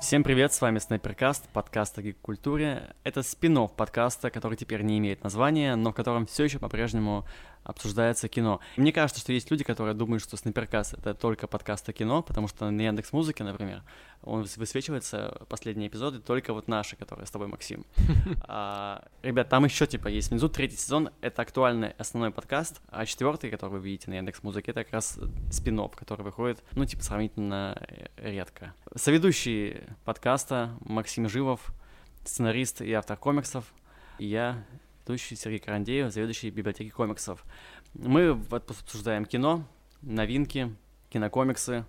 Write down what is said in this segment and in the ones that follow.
Всем привет, с вами Снайперкаст, подкаст о гик-культуре. Это спин подкаста, который теперь не имеет названия, но в котором все еще по-прежнему обсуждается кино. Мне кажется, что есть люди, которые думают, что Снайперкаст — это только подкаст о кино, потому что на Яндекс Музыке, например, он высвечивается, последние эпизоды, только вот наши, которые с тобой, Максим. А, ребят, там еще типа есть внизу третий сезон, это актуальный основной подкаст, а четвертый, который вы видите на Яндекс Музыке, это как раз спин который выходит, ну, типа, сравнительно редко. Соведущий подкаста Максим Живов, сценарист и автор комиксов, и я, ведущий Сергей Карандеев, заведующий библиотеки комиксов. Мы обсуждаем кино, новинки, кинокомиксы.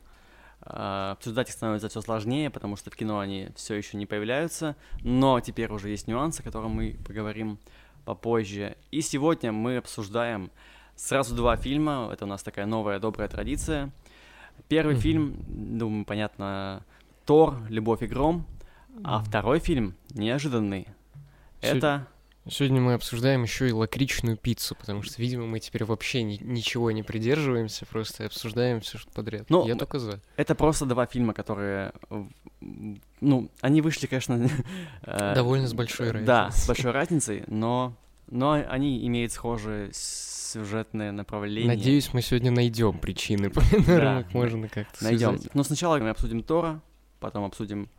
А, обсуждать их становится все сложнее, потому что в кино они все еще не появляются, но теперь уже есть нюансы, о которых мы поговорим попозже. И сегодня мы обсуждаем сразу два фильма. Это у нас такая новая добрая традиция. Первый mm-hmm. фильм, думаю, понятно, Тор, Любовь и гром. А второй фильм неожиданный. Это Сегодня мы обсуждаем еще и лакричную пиццу, потому что, видимо, мы теперь вообще ни- ничего не придерживаемся, просто обсуждаем все, что подряд. Ну, Я только за. Это просто два фильма, которые, ну, они вышли, конечно... Э, Довольно с большой разницей. Да, с большой разницей, но, но они имеют схожие сюжетное направление. Надеюсь, мы сегодня найдем причины, по которым их можно как-то Найдем. Но сначала мы обсудим Тора, потом обсудим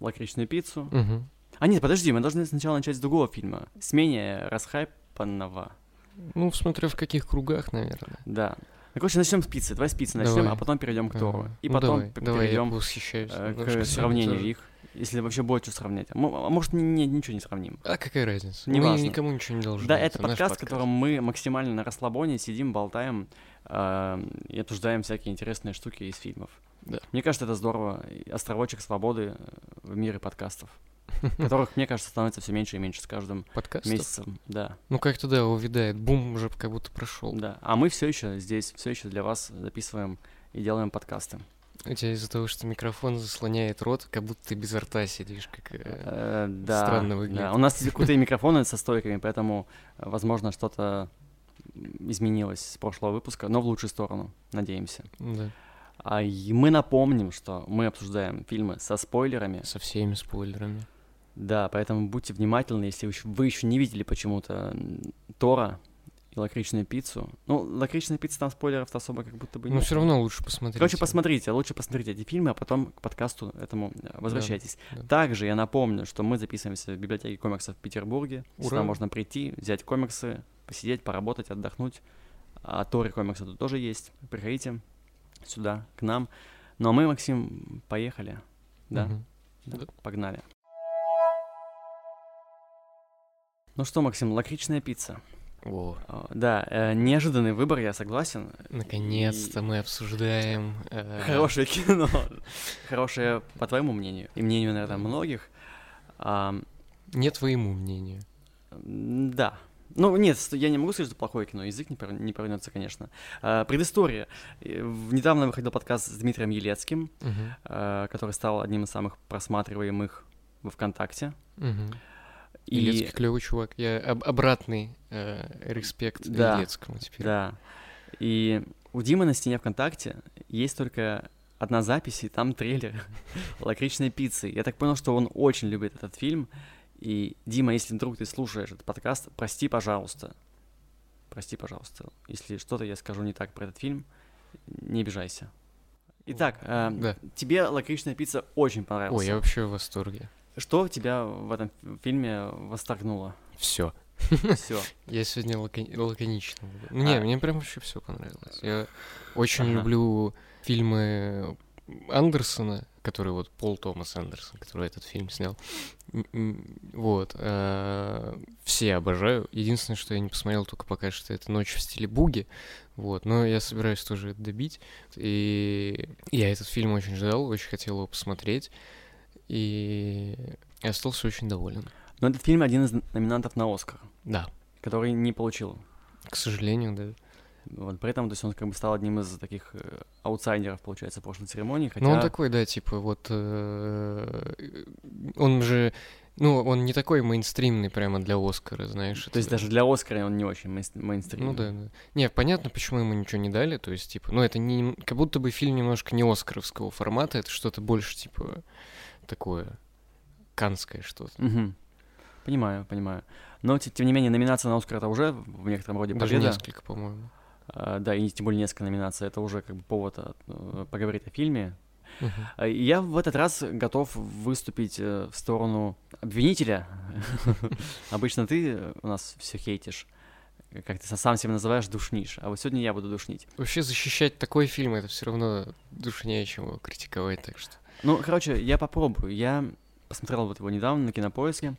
лакричную пиццу, угу. А нет, подожди, мы должны сначала начать с другого фильма. С менее расхайпанного. Ну, смотря в каких кругах, наверное. Да. Ну, короче, начнем с пиццы. Давай с пиццы начнем, давай. а потом перейдем к Тору. И ну, потом давай, перейдем давай, э, к сравнению тоже. их. Если вообще будет что сравнять. А, а может, не, ничего не сравним. А какая разница? Не мы важно. никому ничего не должны. Да, это, это подкаст, в котором мы максимально на расслабоне сидим, болтаем э, и обсуждаем всякие интересные штуки из фильмов. Да. Мне кажется, это здорово. Островочек свободы в мире подкастов которых, мне кажется, становится все меньше и меньше с каждым Подкастов? месяцем. Да. Ну как-то да, увидает. Бум уже как будто прошел. Да. А мы все еще здесь, все еще для вас записываем и делаем подкасты. У тебя из-за того, что микрофон заслоняет рот, как будто ты без рта сидишь, как э, э, да, странно выглядит. Да. У нас крутые микрофоны со стойками, поэтому, возможно, что-то изменилось с прошлого выпуска, но в лучшую сторону, надеемся. Да. А и мы напомним, что мы обсуждаем фильмы со спойлерами. Со всеми спойлерами. Да, поэтому будьте внимательны, если вы еще не видели почему-то Тора и лакричную пиццу. Ну, лакричная пицца там спойлеров-то особо как будто бы нет. Но все равно лучше посмотреть. Короче, посмотрите, лучше посмотрите эти фильмы, а потом к подкасту этому э, возвращайтесь. Да, да. Также я напомню, что мы записываемся в библиотеке комиксов в Петербурге. Ура. Сюда можно прийти, взять комиксы, посидеть, поработать, отдохнуть. А Тори комиксы тут тоже есть. Приходите сюда, к нам. Ну а мы, Максим, поехали. Да? Угу. да. да. Погнали. Ну что, Максим, лакричная пицца. О. Да, э, неожиданный выбор, я согласен. Наконец-то и... мы обсуждаем... Э... Хорошее кино. Хорошее, по твоему мнению, и мнению, наверное, многих. А... Не твоему мнению. Да. Ну, нет, я не могу сказать, что плохое кино, язык не, не повернется, конечно. А, предыстория. Недавно выходил подкаст с Дмитрием Елецким, а, который стал одним из самых просматриваемых во ВКонтакте. Uh-huh. И... Елецкий клевый чувак. Я об- обратный э, респект да, Елецкому теперь. Да. И у Димы на стене ВКонтакте есть только одна запись, и там трейлер лакричной пиццы. Я так понял, что он очень любит этот фильм. И, Дима, если вдруг ты слушаешь этот подкаст, прости, пожалуйста. Прости, пожалуйста. Если что-то я скажу не так про этот фильм, не обижайся. Итак, э, да. тебе лакричная пицца очень понравилась. Ой, я вообще в восторге. Что тебя в этом фильме восторгнуло? Все. Все. Я сегодня лакони- лаконично. Ну, не, а. мне прям вообще все понравилось. Я очень люблю фильмы Андерсона, который вот Пол Томас Андерсон, который этот фильм снял. Вот. Э, все обожаю. Единственное, что я не посмотрел только пока что, это «Ночь в стиле буги». Вот. Но я собираюсь тоже это добить. И я этот фильм очень ждал, очень хотел его посмотреть и я остался очень доволен. Но этот фильм один из номинантов на Оскар. Да. Который не получил. К сожалению, да. Вот, при этом, то есть он как бы стал одним из таких э, аутсайдеров, получается, прошлой церемонии, хотя... Ну, он такой, да, типа, вот... Э, он же... Ну, он не такой мейнстримный прямо для Оскара, знаешь. То есть даже для Оскара он не очень мейнстримный. Ну да, да. Не, понятно, почему ему ничего не дали, то есть, типа, ну это не... Как будто бы фильм немножко не оскаровского формата, это что-то больше, типа такое канское что-то. Угу. Понимаю, понимаю. Но, тем не менее, номинация на Оскар это уже в некотором роде Даже победа. несколько, по-моему. А, да, и тем более несколько номинаций. Это уже как бы повод э, поговорить о фильме. Мгм. Я в этот раз готов выступить э, в сторону обвинителя. Обычно ты у нас все хейтишь, как ты сам себя называешь, душнишь. А вот сегодня я буду душнить. Вообще защищать такой фильм это все равно душнее, чем его критиковать, так что. Ну, короче, я попробую. Я посмотрел вот его недавно на кинопоиске,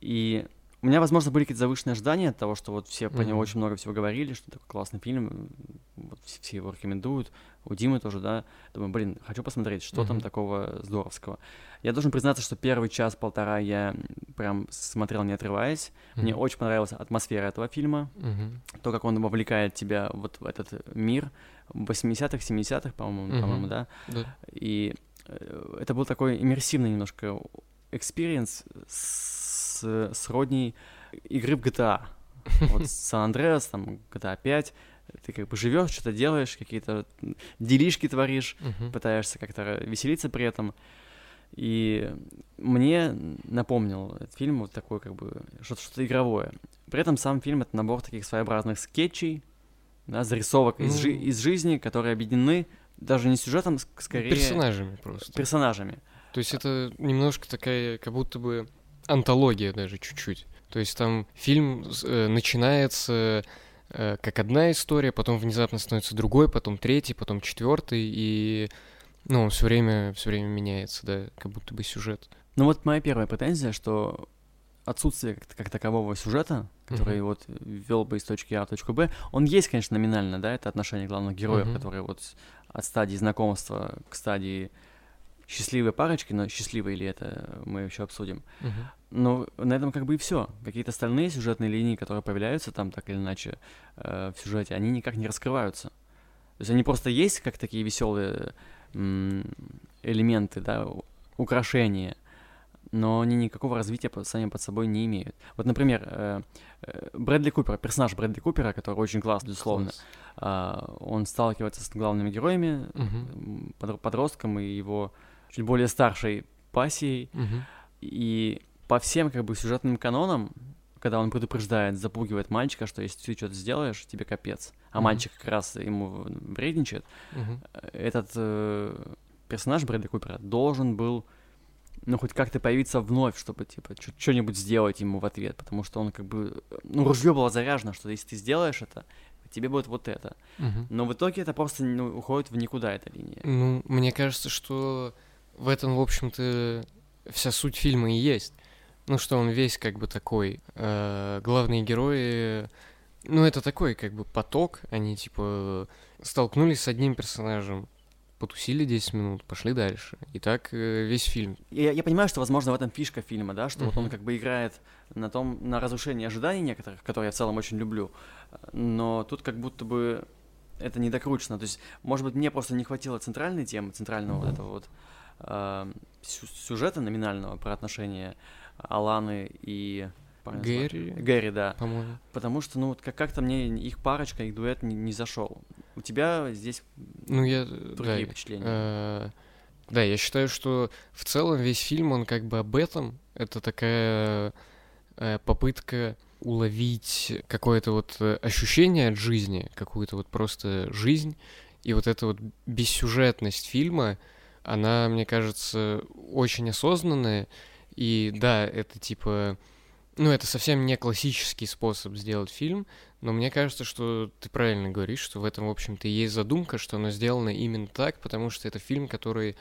и у меня, возможно, были какие-то завышенные ожидания от того, что вот все про него очень много всего говорили, что такой классный фильм, вот все, все его рекомендуют, у Димы тоже, да. Думаю, блин, хочу посмотреть, что там Мгм. такого здоровского. Я должен признаться, что первый час-полтора я прям смотрел не отрываясь. Мне Мгм. очень понравилась атмосфера этого фильма, Мгм. то, как он вовлекает тебя вот в этот мир 80-х, 70-х, по-моему, Мгм. по-моему, да. Да. И это был такой иммерсивный немножко experience с, сродней игры в GTA. Вот San Andreas, там GTA 5, ты как бы живешь, что-то делаешь, какие-то делишки творишь, Мгм. пытаешься как-то веселиться при этом. И мне напомнил этот фильм вот такой как бы что-то что игровое. При этом сам фильм — это набор таких своеобразных скетчей, да, зарисовок из, жи- Ну. из жизни, которые объединены даже не сюжетом, ск- скорее Персонажами просто. персонажами. То есть это немножко такая, как будто бы антология даже чуть-чуть. То есть там фильм э, начинается э, как одна история, потом внезапно становится другой, потом третий, потом четвертый, и ну, он все время, все время меняется, да, как будто бы сюжет. Ну вот моя первая претензия, что отсутствие как, как такового сюжета, который Мгм. вот вел бы из точки А в точку Б, он есть, конечно, номинально, да, это отношение главных героев, Мгм. которые вот от стадии знакомства к стадии счастливой парочки, но счастливой ли это, мы еще обсудим. Мгм. Но на этом как бы и все. Какие-то остальные сюжетные линии, которые появляются там так или иначе э, в сюжете, они никак не раскрываются. То есть они просто есть как такие веселые элементы, да, украшения, но они никакого развития сами под собой не имеют. Вот, например, э, э, Брэдли Купер, персонаж Брэдли Купера, который очень классный, безусловно, Класс. а, он сталкивается с главными героями, подро- подростком и его чуть более старшей пассией, Мгм. и по всем как бы сюжетным канонам, когда он предупреждает, запугивает мальчика, что если ты что-то сделаешь, тебе капец. А Мгм. мальчик как раз ему вредничает. Мгм. Этот э, персонаж Брэдли Купера должен был, ну, хоть как-то появиться вновь, чтобы, типа, что-нибудь сделать ему в ответ, потому что он как бы, ну, ружье было заряжено, что если ты сделаешь это, тебе будет вот это. Мгм. Но в итоге это просто ну, уходит в никуда, эта линия. Ну, мне кажется, что в этом, в общем-то, вся суть фильма и есть. Ну, что он весь как бы такой. э, главные герои, ну, это такой как бы поток. Они, типа, столкнулись с одним персонажем, потусили 10 минут, пошли дальше. И так э, весь фильм. Я, я понимаю, что, возможно, в этом фишка фильма, да, что вот он как бы играет на том, на разрушении ожиданий некоторых, которые я в целом очень люблю, но тут как будто бы это не докручено. То есть, может быть, мне просто не хватило центральной темы, центрального вот этого вот сю- сюжета номинального про отношения Аланы и... Гэри, Гэри, да. по-моему. Потому что, ну, вот как- как-то мне их парочка, их дуэт не, не зашел. У тебя здесь Ну, я... другие да, впечатления. Э, Да, я считаю, что в целом весь фильм, он как бы об этом. Это такая э, попытка уловить какое-то вот э, ощущение от жизни, какую-то вот просто жизнь. И вот эта вот бессюжетность фильма, она, мне кажется, очень осознанная. И да, это типа... Ну, это совсем не классический способ сделать фильм, но мне кажется, что ты правильно говоришь, что в этом, в общем-то, и есть задумка, что оно сделано именно так, потому что это фильм, который,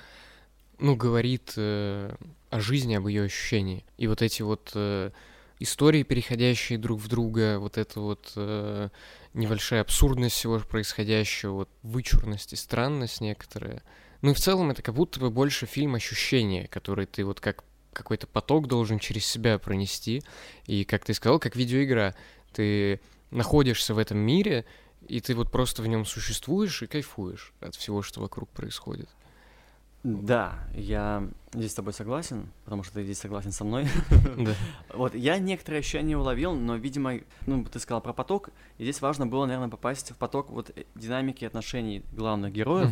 ну, говорит э, о жизни, об ее ощущении. И вот эти вот э, истории, переходящие друг в друга, вот эта вот э, небольшая абсурдность всего происходящего, вот вычурность и странность некоторая. Ну и в целом это как будто бы больше фильм ощущения, который ты вот как какой-то поток должен через себя пронести. И, как ты сказал, как видеоигра. Ты находишься в этом мире, и ты вот просто в нем существуешь и кайфуешь от всего, что вокруг происходит. Да, я здесь с тобой согласен, потому что ты здесь согласен со мной. Да. Вот, я некоторые ощущения уловил, но, видимо, ну, ты сказал про поток, и здесь важно было, наверное, попасть в поток вот э, динамики отношений главных героев.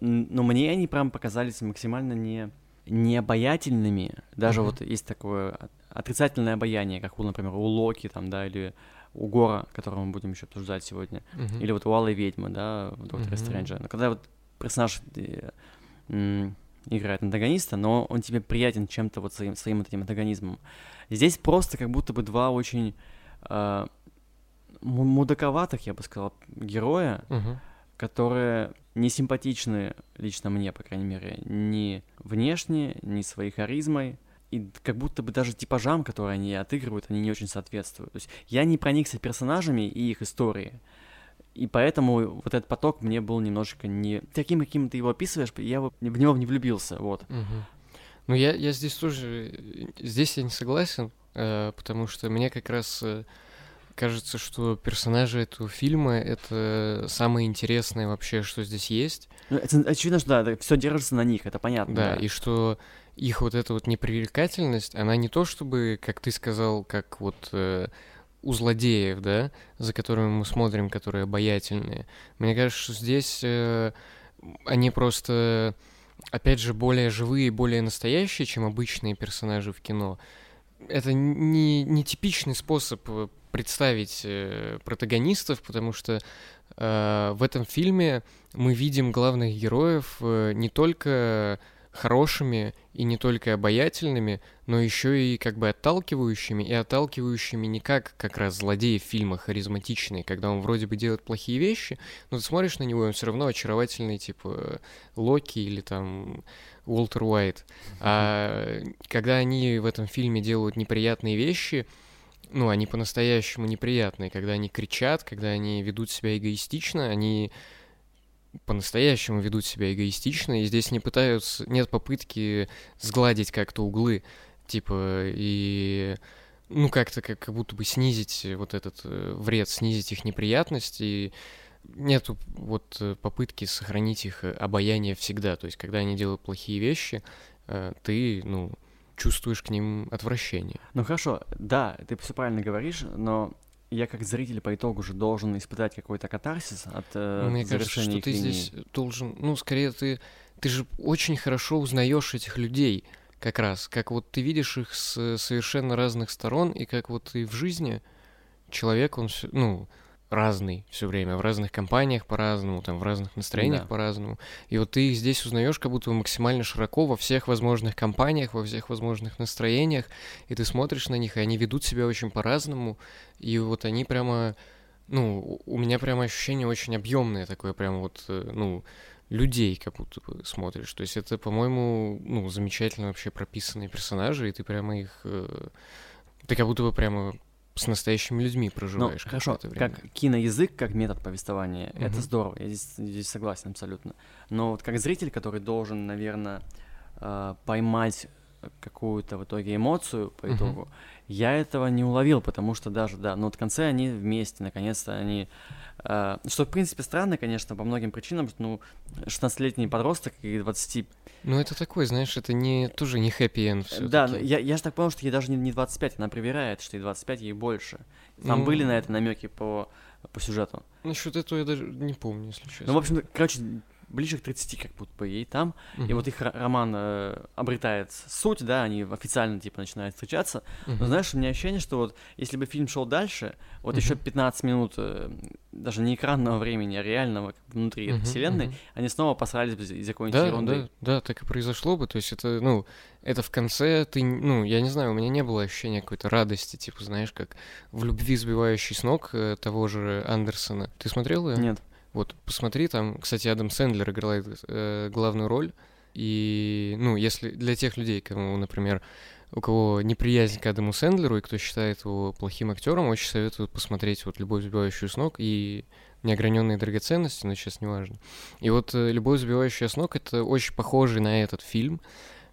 Н- но мне они прям показались максимально не необаятельными, даже mm-hmm. вот есть такое отрицательное обаяние, как, у, например, у Локи там, да, или у Гора, которого мы будем еще обсуждать сегодня, mm-hmm. или вот у Алой Ведьмы, да, в Докторе mm-hmm. Стрэнджа. Но когда вот персонаж э, играет антагониста, но он тебе приятен чем-то вот своим, своим вот этим антагонизмом. Здесь просто как будто бы два очень э, мудаковатых, я бы сказал, героя, mm-hmm. Которые не симпатичны лично мне, по крайней мере, ни внешне, ни своей харизмой, и как будто бы даже типажам, которые они отыгрывают, они не очень соответствуют. То есть я не проникся персонажами и их историей. И поэтому вот этот поток мне был немножечко не таким, каким ты его описываешь, я в него не влюбился, вот. Ну, я, я здесь тоже... Здесь я не согласен, э, потому что мне как раз э, кажется, что персонажи этого фильма — это самое интересное вообще, что здесь есть. Ну, это очевидно, что да, все держится на них, это понятно. Да, да, и что их вот эта вот непривлекательность, она не то чтобы, как ты сказал, как вот э, у злодеев, да, за которыми мы смотрим, которые обаятельные. Мне кажется, что здесь э, они просто, опять же, более живые, более настоящие, чем обычные персонажи в кино. Это не, не типичный способ э, представить э, протагонистов, потому что э, в этом фильме мы видим главных героев э, не только хорошими и не только обаятельными, но еще и как бы отталкивающими, и отталкивающими не как как раз злодеи в фильмах харизматичные, когда он вроде бы делает плохие вещи, но ты смотришь на него, и он все равно очаровательный, типа Локи или там Уолтер Уайт. А когда они в этом фильме делают неприятные вещи, ну, они по-настоящему неприятные, когда они кричат, когда они ведут себя эгоистично, они по-настоящему ведут себя эгоистично, и здесь не пытаются, нет попытки сгладить как-то углы, типа, и ну, как-то как, будто бы снизить вот этот э, вред, снизить их неприятность, и нету вот э, попытки сохранить их обаяние всегда, то есть, когда они делают плохие вещи, э, ты, ну, чувствуешь к ним отвращение. Ну хорошо, да, ты все правильно говоришь, но я как зритель по итогу же должен испытать какой-то катарсис от э, Мне кажется, что ты линии. здесь должен, ну, скорее ты, ты же очень хорошо узнаешь этих людей, как раз, как вот ты видишь их с совершенно разных сторон, и как вот и в жизни человек, он, ну, разный все время, в разных компаниях по-разному, там, в разных настроениях да. по-разному. И вот ты их здесь узнаешь как будто максимально широко во всех возможных компаниях, во всех возможных настроениях, и ты смотришь на них, и они ведут себя очень по-разному, и вот они прямо, ну, у меня прямо ощущение очень объемное такое, прямо вот, э, ну, людей как будто бы смотришь. То есть это, по-моему, ну, замечательно вообще прописанные персонажи, и ты прямо их... Э, ты как будто бы прямо с настоящими людьми проживаешь. Ну, хорошо, время. как киноязык, как метод повествования, угу. это здорово, я здесь, здесь согласен абсолютно. Но вот как зритель, который должен, наверное, э, поймать какую-то в итоге эмоцию по итогу, угу. Я этого не уловил, потому что даже, да, но вот в конце они вместе, наконец-то они Uh, что, в принципе, странно, конечно, по многим причинам, что, ну, 16-летний подросток и 20... Ну, это такой, знаешь, это не, тоже не хэппи-энд Да, я, я же так понял, что ей даже не, не 25, она проверяет, что ей 25, ей больше. Там ну... были на это намеки по, по сюжету. Насчет этого я даже не помню, если честно. Ну, в общем, короче, ближе к 30, как будто бы ей там. Uh-huh. И вот их роман э, обретает суть, да, они официально, типа, начинают встречаться. Uh-huh. Но знаешь, у меня ощущение, что вот если бы фильм шел дальше, вот uh-huh. еще 15 минут, э, даже не экранного времени, а реального внутри uh-huh. этой вселенной, uh-huh. они снова посрались бы из-за какой-нибудь да, ерунды. Да, да, так и произошло бы. То есть это, ну, это в конце ты, ну, я не знаю, у меня не было ощущения какой-то радости, типа, знаешь, как в «Любви, сбивающий с ног» э, того же Андерсона. Ты смотрел ее? Нет. Вот посмотри, там, кстати, Адам Сэндлер играет э, главную роль. И, ну, если для тех людей, кому, например, у кого неприязнь к Адаму Сэндлеру и кто считает его плохим актером, очень советую посмотреть вот «Любовь, сбивающую с ног» и «Неограненные драгоценности», но сейчас не важно. И вот э, «Любовь, сбивающая с ног» — это очень похожий на этот фильм,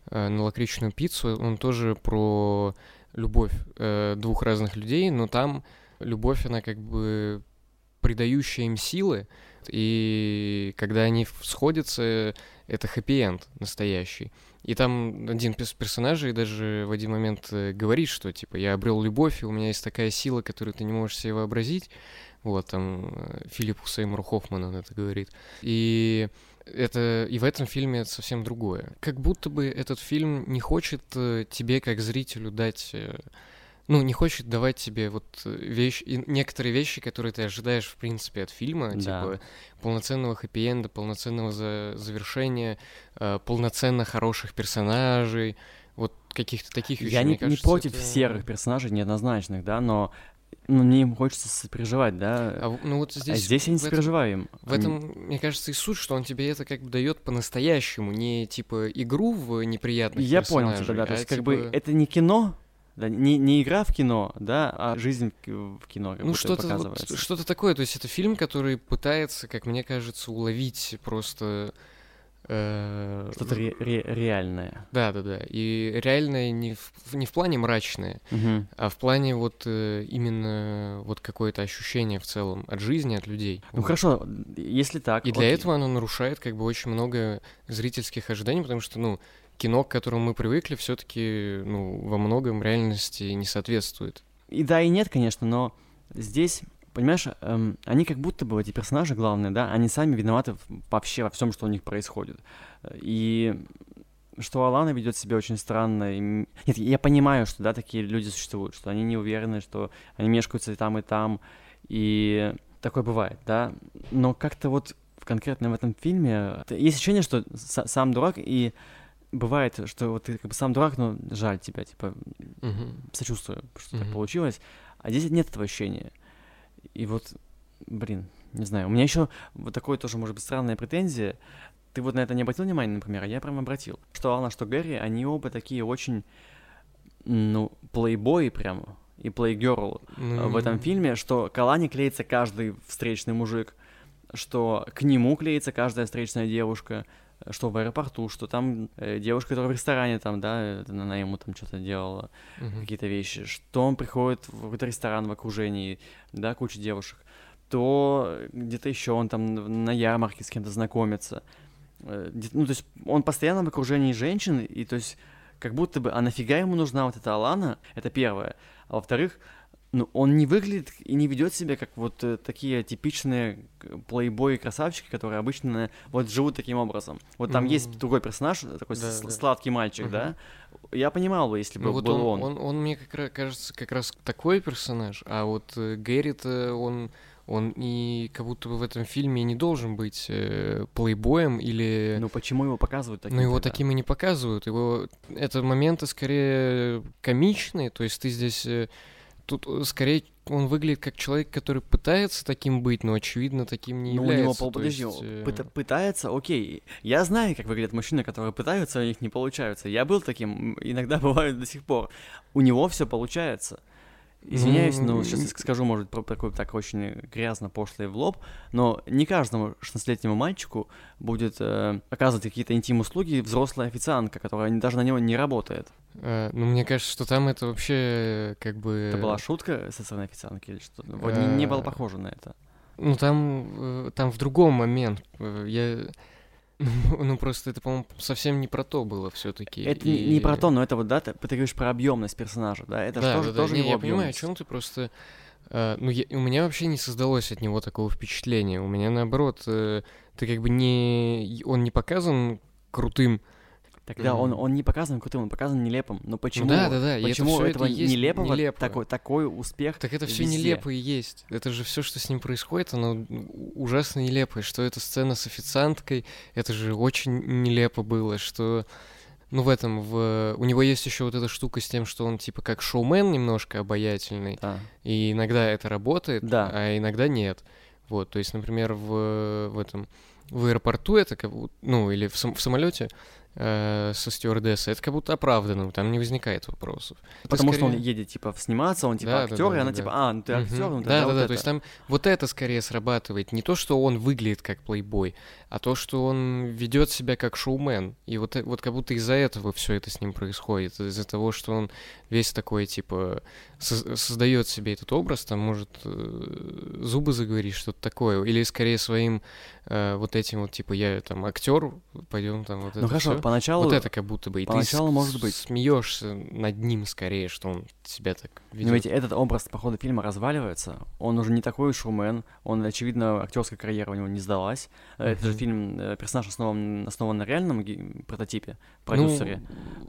э, на «Лакричную пиццу». Он тоже про любовь э, двух разных людей, но там любовь, она как бы придающая им силы, и когда они сходятся, это хэппи-энд настоящий. И там один из персонажей даже в один момент э, говорит, что типа я обрел любовь, и у меня есть такая сила, которую ты не можешь себе вообразить. Вот там э, Филиппу Сеймуру Хоффману он это говорит. И это и в этом фильме это совсем другое. Как будто бы этот фильм не хочет э, тебе как зрителю дать ну, не хочет давать тебе вот вещи, некоторые вещи, которые ты ожидаешь, в принципе, от фильма, да. типа полноценного хэппи-энда, полноценного за завершения, э, полноценно хороших персонажей, вот каких-то таких вещей. Я не, кажется, не против это... серых персонажей, неоднозначных, да, но ну, мне им хочется сопереживать, да. А, ну, вот здесь, а здесь я не сопереживаю им. В этом, мне кажется, и суть, что он тебе это как бы дает по-настоящему, не типа игру в неприятных Я понял тебя, да. То есть, а, как типа... бы это не кино, да, не, не игра в кино, да, а жизнь в кино. ну, что-то, вот, что-то такое. То есть это фильм, который пытается, как мне кажется, уловить просто Э, Что-то ре- ре- реальное. Да, да, да. И реальное не в, не в плане мрачное, угу. а в плане вот э, именно вот какое-то ощущение в целом от жизни, от людей. Ну вот. хорошо, если так. И окей. для этого оно нарушает как бы очень много зрительских ожиданий, потому что, ну, кино, к которому мы привыкли, все-таки, ну, во многом реальности не соответствует. И да, и нет, конечно, но здесь понимаешь, эм, они как будто бы, эти персонажи главные, да, они сами виноваты вообще во всем, что у них происходит. И что Алана ведет себя очень странно. И... Нет, я понимаю, что, да, такие люди существуют, что они не уверены, что они мешкаются и там, и там, и такое бывает, да. Но как-то вот конкретно в этом фильме есть ощущение, что сам дурак, и бывает, что вот ты как бы сам дурак, но жаль тебя, типа, угу. сочувствую, что угу. так получилось. А здесь нет этого ощущения. И вот, блин, не знаю. У меня еще вот такое тоже, может быть, странная претензия. Ты вот на это не обратил внимания, например, а я прям обратил. Что Алана, что Гэри, они оба такие очень, ну, плейбои прям, и плейгерл mm-hmm. в этом фильме, что к Алане клеится каждый встречный мужик, что к нему клеится каждая встречная девушка, что в аэропорту, что там э, девушка, которая в ресторане там, да, она ему там что-то делала, uh-huh. какие-то вещи, что он приходит в какой-то ресторан в окружении, да, куча девушек, то где-то еще он там на ярмарке с кем-то знакомится. Э, ну, то есть он постоянно в окружении женщин, и то есть как будто бы, а нафига ему нужна вот эта Алана, это первое. А во-вторых, ну, он не выглядит и не ведет себя как вот э, такие типичные плейбои красавчики, которые обычно вот живут таким образом. Вот там mm-hmm. есть другой персонаж, такой да, с- да. сладкий мальчик, mm-hmm. да. Я понимал бы, если бы ну, вот был он, он. Он, он мне как раз кажется как раз такой персонаж, а вот э, Гэри-то он он и как будто бы в этом фильме не должен быть э, плейбоем или... Ну почему его показывают таким? Ну его тогда? таким и не показывают. Его... Это моменты скорее комичные, то есть ты здесь... Э, тут э, скорее он выглядит как человек, который пытается таким быть, но очевидно таким не ну, является. у него, подожди, есть... Э, пытается, окей. Я знаю, как выглядят мужчины, которые пытаются, у них не получаются. Я был таким, иногда бывает до сих пор. У него все получается. Извиняюсь, но сейчас скажу, может, про такой так очень грязно пошлый в лоб, но не каждому 16-летнему мальчику будет э, оказывать какие-то интим-услуги взрослая официантка, которая даже на него не работает. Uh, ну, мне кажется, что там это вообще как бы... Это была шутка со стороны официантки или что? Вот uh, не, не было похоже на это. Ну, там, э, там в другом момент. Э, я Ну, просто это, по-моему, совсем не про то было все таки Это и... не про то, но это вот, да, ты, ты говоришь про объемность персонажа, да? Это да, тоже, да, тоже не, его я объемность. понимаю, о чем ты просто... Uh, ну, я, у меня вообще не создалось от него такого впечатления. У меня, наоборот, uh, ты как бы не... Он не показан крутым Тогда mm-hmm. он, он не показан крутым, он показан нелепым. Но почему, да, да, да. почему это этого это нелепого нелепо. такой, такой успех? Так это все нелепо и есть. Это же все, что с ним происходит, оно ужасно нелепое. Что эта сцена с официанткой, это же очень нелепо было, что ну, в этом, в... у него есть еще вот эта штука с тем, что он типа как шоумен немножко обаятельный, да. и иногда это работает, да. а иногда нет. Вот, то есть, например, в, в этом в аэропорту это как ну, или в, сам, в самолете э, со стюардессой, это как будто оправдано, там не возникает вопросов. Потому скорее... что он едет, типа, сниматься, он, типа, да, актер, да, да, и она, да, типа, а, ну ты актер, угу. ну Да, да, вот да, то есть там вот это скорее срабатывает. Не то, что он выглядит как плейбой, а то, что он ведет себя как шоумен. И вот, э, вот как будто из-за этого все это с ним происходит. Из-за того, что он весь такой, типа, со- создает себе этот образ, там может э, зубы заговорить, что-то такое. Или скорее своим э, вот этим вот, типа, я там актер, пойдем там вот Ну хорошо, поначалу, вот это как будто бы. И поначалу ты может быть. смеешься над ним скорее, что он себя так ведет. Но ведь этот образ по ходу фильма разваливается. Он уже не такой шоумен. Он, очевидно, актерская карьера у него не сдалась. Uh-huh. Это же фильм, э, персонаж основан, основан на реальном прототипе, продюсере,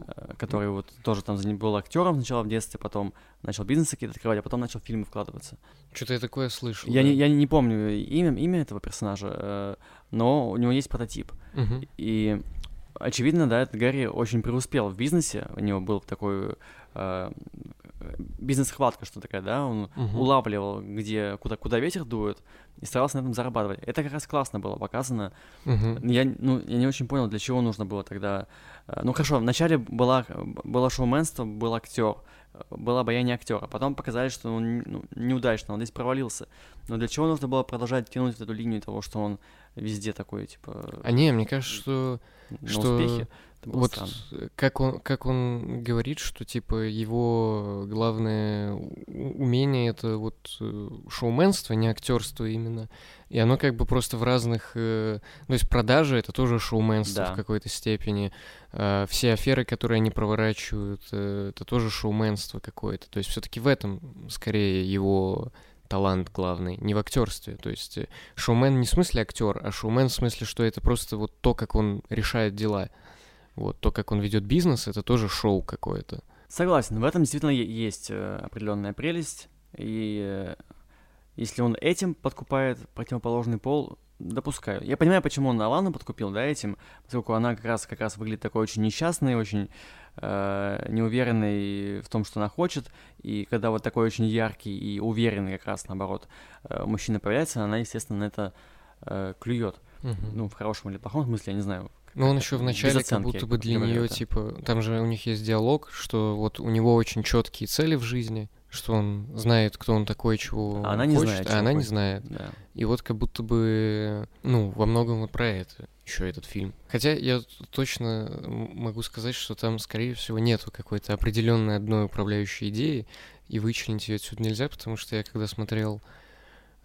ну... который вот тоже там был актером сначала в детстве, потом начал бизнесы какие-то открывать, а потом начал в фильмы вкладываться. Что-то я такое слышал. Я, да. не, я не помню имя, имя этого персонажа, но у него есть прототип. Uh-huh. И очевидно, да, этот Гарри очень преуспел в бизнесе. У него был такой э, бизнес-хватка, что такая, да, он Мгм. улавливал, где, куда, куда ветер дует, и старался на этом зарабатывать. Это как раз классно было показано. Мгм. Я, ну, я не очень понял, для чего нужно было тогда... э, Ну хорошо, вначале была, было шоуменство, был актер, было обаяние актера. Потом показали, что он ну, неудачно, он здесь провалился. Но для чего нужно было продолжать тянуть эту линию того, что он везде такой, типа, А не, мне кажется, что на что успехе? Вот странно. как он, как он говорит, что типа его главное умение это вот э, шоуменство, не актерство именно. И оно как бы просто в разных... э, То есть продажи это тоже шоуменство Да. в какой-то степени. А, Все аферы, которые они проворачивают, э, это тоже шоуменство какое-то. То есть все-таки в этом скорее его талант главный, не в актерстве. То есть э, шоумен не в смысле актер, а шоумен в смысле, что это просто вот то, как он решает дела. Вот, то, как он ведет бизнес, это тоже шоу какое-то. Согласен, в этом действительно есть э, определенная прелесть, и э, если он этим подкупает противоположный пол, допускаю. Я понимаю, почему он Алану подкупил, да, этим, поскольку она как раз, как раз выглядит такой очень несчастной, очень э, неуверенной в том, что она хочет, и когда вот такой очень яркий и уверенный как раз, наоборот, э, мужчина появляется, она, естественно, на это э, клюет. Ну, в хорошем или плохом смысле, я не знаю. Но он как- еще вначале как оценки будто бы для нее, это. типа, там же у них есть диалог, что вот у него очень четкие цели в жизни, что он знает, кто он такой, чего А он она не хочет, знает, а она не хочет. знает. Да. И вот как будто бы, ну, во многом вот про это еще этот фильм. Хотя я точно могу сказать, что там, скорее всего, нету какой-то определенной одной управляющей идеи, и вычленить ее отсюда нельзя, потому что я когда смотрел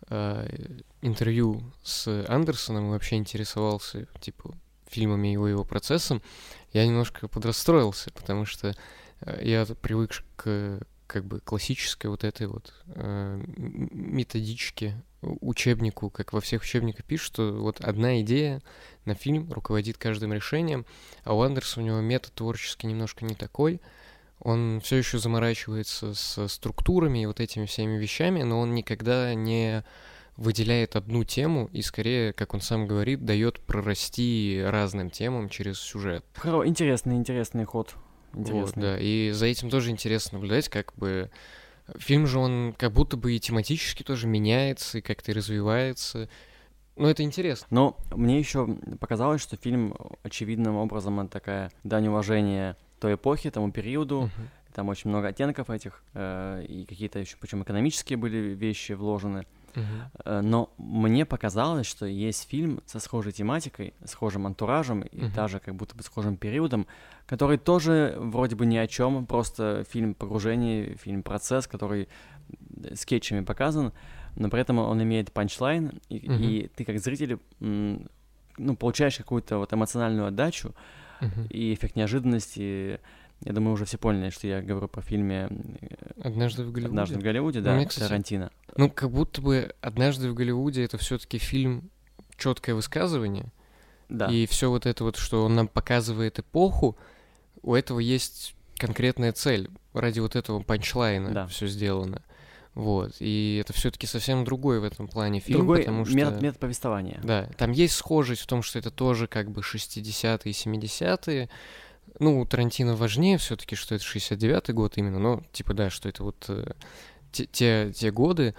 э, интервью с Андерсоном и вообще интересовался, типа, фильмами его его процессом, я немножко подрастроился, потому что э, я привык к как бы классической вот этой вот э, методичке, учебнику, как во всех учебниках пишут, что вот одна идея на фильм руководит каждым решением, а у Андерсона у него метод творческий немножко не такой. Он все еще заморачивается с структурами и вот этими всеми вещами, но он никогда не выделяет одну тему и скорее, как он сам говорит, дает прорасти разным темам через сюжет. Интересный, интересный ход. Вот, да, и за этим тоже интересно наблюдать, как бы фильм же он как будто бы и тематически тоже меняется, и как-то и развивается. Ну, это интересно. Но мне еще показалось, что фильм очевидным образом это такая дань уважения той эпохи, тому периоду. Мгм. Там очень много оттенков этих, э, и какие-то еще, причем экономические были вещи вложены. Э, но мне показалось, что есть фильм со схожей тематикой, схожим антуражем и Мгм. даже как будто бы схожим периодом, который тоже вроде бы ни о чем, просто фильм погружения, фильм процесс, который э, скетчами показан, но при этом он имеет панчлайн, и, Мгм. и ты как зритель ну, получаешь какую-то вот эмоциональную отдачу Мгм. и эффект неожиданности. Я думаю, уже все поняли, что я говорю про фильме э, Однажды в Голливуде. «Однажды в Голливуде», Ну, да, мне, кстати, Тарантино. Ну, как будто бы однажды в Голливуде это все-таки фильм четкое высказывание. Да. И все вот это вот, что он нам показывает эпоху, у этого есть конкретная цель. Ради вот этого панчлайна Да. все сделано. Вот. И это все-таки совсем другой в этом плане фильм, Другой потому что... метод, метод повествования. Да, там есть схожесть в том, что это тоже как бы 60-е, 70-е. Ну, у Тарантино важнее все-таки, что это 69-й год именно, но типа да, что это вот э, те, те, те годы,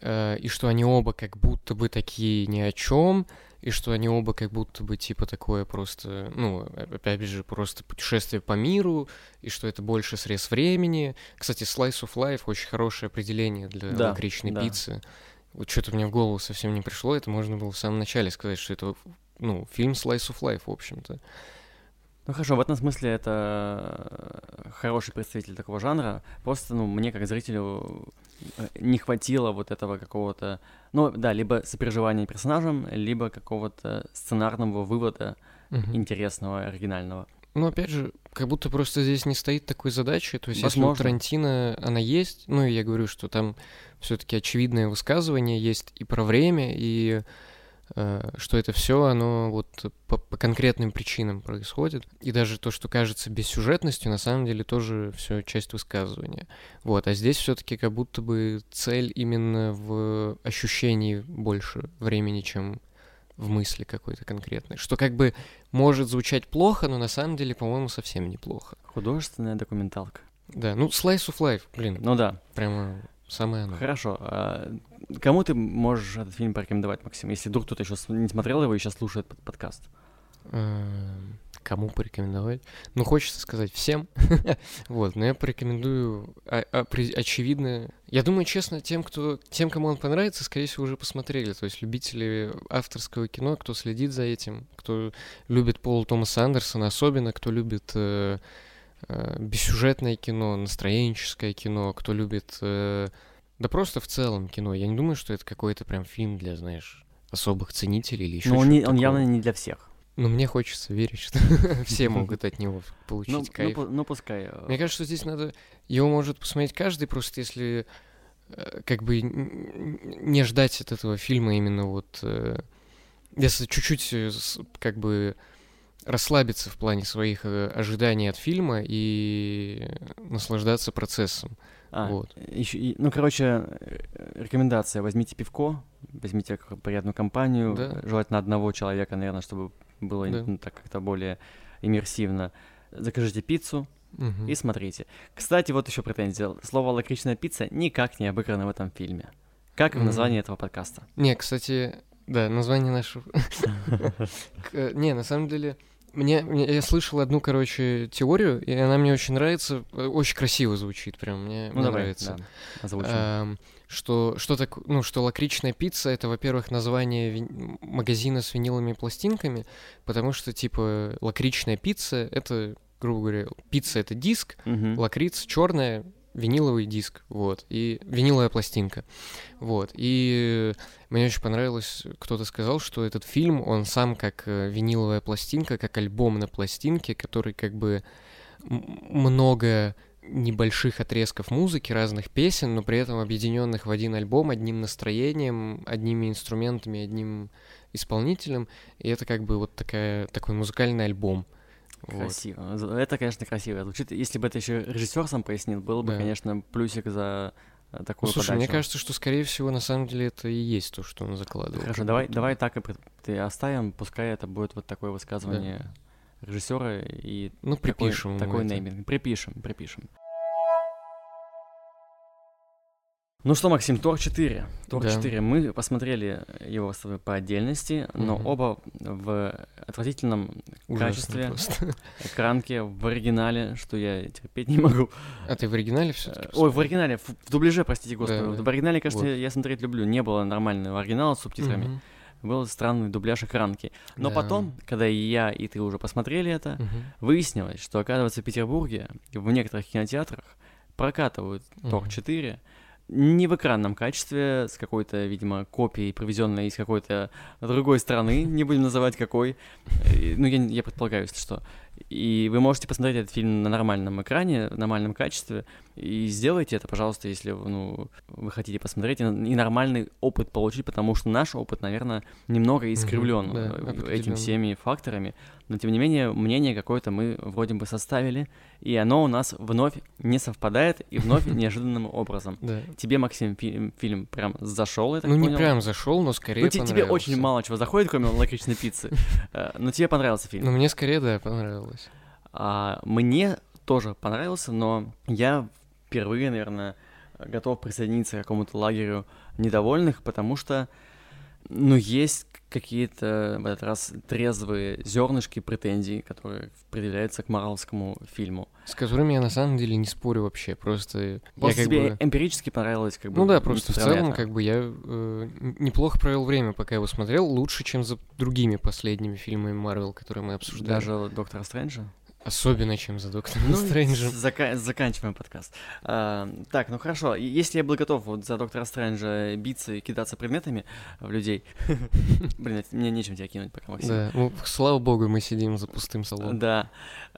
э, и что они оба как будто бы такие ни о чем, и что они оба как будто бы типа такое просто, ну, о- опять же, просто путешествие по миру, и что это больше срез времени. Кстати, Slice of Life очень хорошее определение для Да, лакричной да. пиццы. Вот что-то мне в голову совсем не пришло, это можно было в самом начале сказать, что это, ну, фильм Slice of Life, в общем-то. Ну хорошо, в этом смысле это э, хороший представитель такого жанра. Просто, ну, мне как зрителю э, не хватило вот этого какого-то, ну, да, либо сопереживания персонажам, либо какого-то сценарного вывода угу. интересного, оригинального. Ну, опять же, как будто просто здесь не стоит такой задачи. То есть, Возможно. если у Тарантино она есть, ну, я говорю, что там все-таки очевидное высказывание есть и про время, и что это все, оно вот по, по конкретным причинам происходит. И даже то, что кажется бессюжетностью, на самом деле тоже все часть высказывания. Вот, а здесь все-таки как будто бы цель именно в ощущении больше времени, чем в мысли какой-то конкретной. Что как бы может звучать плохо, но на самом деле, по-моему, совсем неплохо. Художественная документалка. Да, ну Slice of Life, блин. Ну да. Прямо самое оно. Хорошо. Кому ты можешь этот фильм порекомендовать, Максим, если вдруг кто-то еще не смотрел его и сейчас слушает под подкаст? Эм, кому порекомендовать? Ну, хочется сказать всем. вот, но я порекомендую а, а, очевидно. Я думаю, честно, тем, кто, тем, кому он понравится, скорее всего, уже посмотрели. То есть любители авторского кино, кто следит за этим, кто любит Пола Томаса Андерсона, особенно кто любит э, э, бессюжетное кино, настроенческое кино, кто любит... Э, да просто в целом кино. Я не думаю, что это какой-то прям фильм для, знаешь, особых ценителей или еще Но он, не, он явно не для всех. Ну, мне хочется верить, что все могут от него получить ну, кайф. Ну, ну, пускай. Э, мне кажется, что здесь надо... Его может посмотреть каждый, просто если э, как бы не ждать от этого фильма именно вот... Э, если чуть-чуть как бы расслабиться в плане своих ожиданий от фильма и наслаждаться процессом. А, вот. Еще, ну, короче, рекомендация: возьмите пивко, возьмите приятную компанию, да. желательно одного человека, наверное, чтобы было да. ну, так как-то более иммерсивно. Закажите пиццу угу. и смотрите. Кстати, вот еще претензия. Слово «лакричная пицца» никак не обыграно в этом фильме. Как в названии этого подкаста. Не, кстати, да, название нашего... Не, на самом деле, мне, я слышал одну, короче, теорию, и она мне очень нравится, очень красиво звучит, прям мне, ну, мне давай, нравится. Да, что, что, так, ну, что лакричная пицца это, во-первых, название ви- магазина с виниловыми пластинками, потому что, типа, лакричная пицца это, грубо говоря, пицца это диск, угу. лакриц черная, виниловый диск, вот, и виниловая пластинка, вот, и мне очень понравилось, кто-то сказал, что этот фильм, он сам как э, виниловая пластинка, как альбом на пластинке, который как бы много небольших отрезков музыки, разных песен, но при этом объединенных в один альбом, одним настроением, одними инструментами, одним исполнителем. И это как бы вот такая, такой музыкальный альбом. Красиво. Вот. Это, конечно, красиво звучит. Если бы это еще режиссер сам пояснил, было бы, да. конечно, плюсик за э, такую ну, слушай, подачу. мне кажется, что, скорее всего, на самом деле это и есть то, что он закладывает. Хорошо, давай, давай так и оставим, пускай это будет вот такое высказывание да режиссера и ну, припишем такой, такой нейминг. Припишем, припишем. Ну что, Максим, Тор 4. Тор да. 4. Мы посмотрели его с тобой по отдельности, но угу. оба в отвратительном Ужасно качестве. Просто. Экранке в оригинале, что я терпеть не могу. А ты в оригинале все таки Ой, в оригинале, в, в дубляже, простите, господи. Да, в оригинале, кажется, вот. я смотреть люблю. Не было нормального оригинала с субтитрами. Угу был странный дубляж экранки. Но да. потом, когда и я, и ты уже посмотрели это, угу. выяснилось, что, оказывается, в Петербурге в некоторых кинотеатрах прокатывают угу. Тор 4 не в экранном качестве, с какой-то, видимо, копией, привезенной из какой-то другой страны, не будем называть какой. Ну, я, я предполагаю, если что. И вы можете посмотреть этот фильм на нормальном экране, в нормальном качестве, и сделайте это, пожалуйста, если ну, вы хотите посмотреть и, и нормальный опыт получить, потому что наш опыт, наверное, немного искривлен mm-hmm, да, этими всеми факторами. Но, тем не менее, мнение какое-то мы вроде бы составили, и оно у нас вновь не совпадает и вновь неожиданным образом. Тебе, Максим, фильм прям зашел, так Ну, не прям зашел, но скорее Ну, тебе очень мало чего заходит, кроме лакричной пиццы. Э, но тебе понравился фильм. Ну, мне скорее, да, понравилось. А, мне тоже понравился, но я впервые, наверное, готов присоединиться к какому-то лагерю недовольных, потому что, ну, есть какие-то в этот раз трезвые зернышки претензий, которые предъявляются к Маралскому фильму. С которыми я на самом деле не спорю вообще, просто... Просто я тебе бы... эмпирически понравилось, как бы... Ну да, просто в целом, как бы, я э, неплохо провел время, пока его смотрел, лучше, чем за другими последними фильмами Марвел, которые мы обсуждали. Даже Доктора Стрэнджа? Особенно, чем за Доктором Ну, Стрэнджем. зака- заканчиваем подкаст. А, так, ну хорошо. Если я был готов вот за Доктора Стрэнджа биться и кидаться предметами в людей, блин, мне нечем тебя кинуть пока, Максим. Да, ну, слава богу, мы сидим за пустым салоном. Да.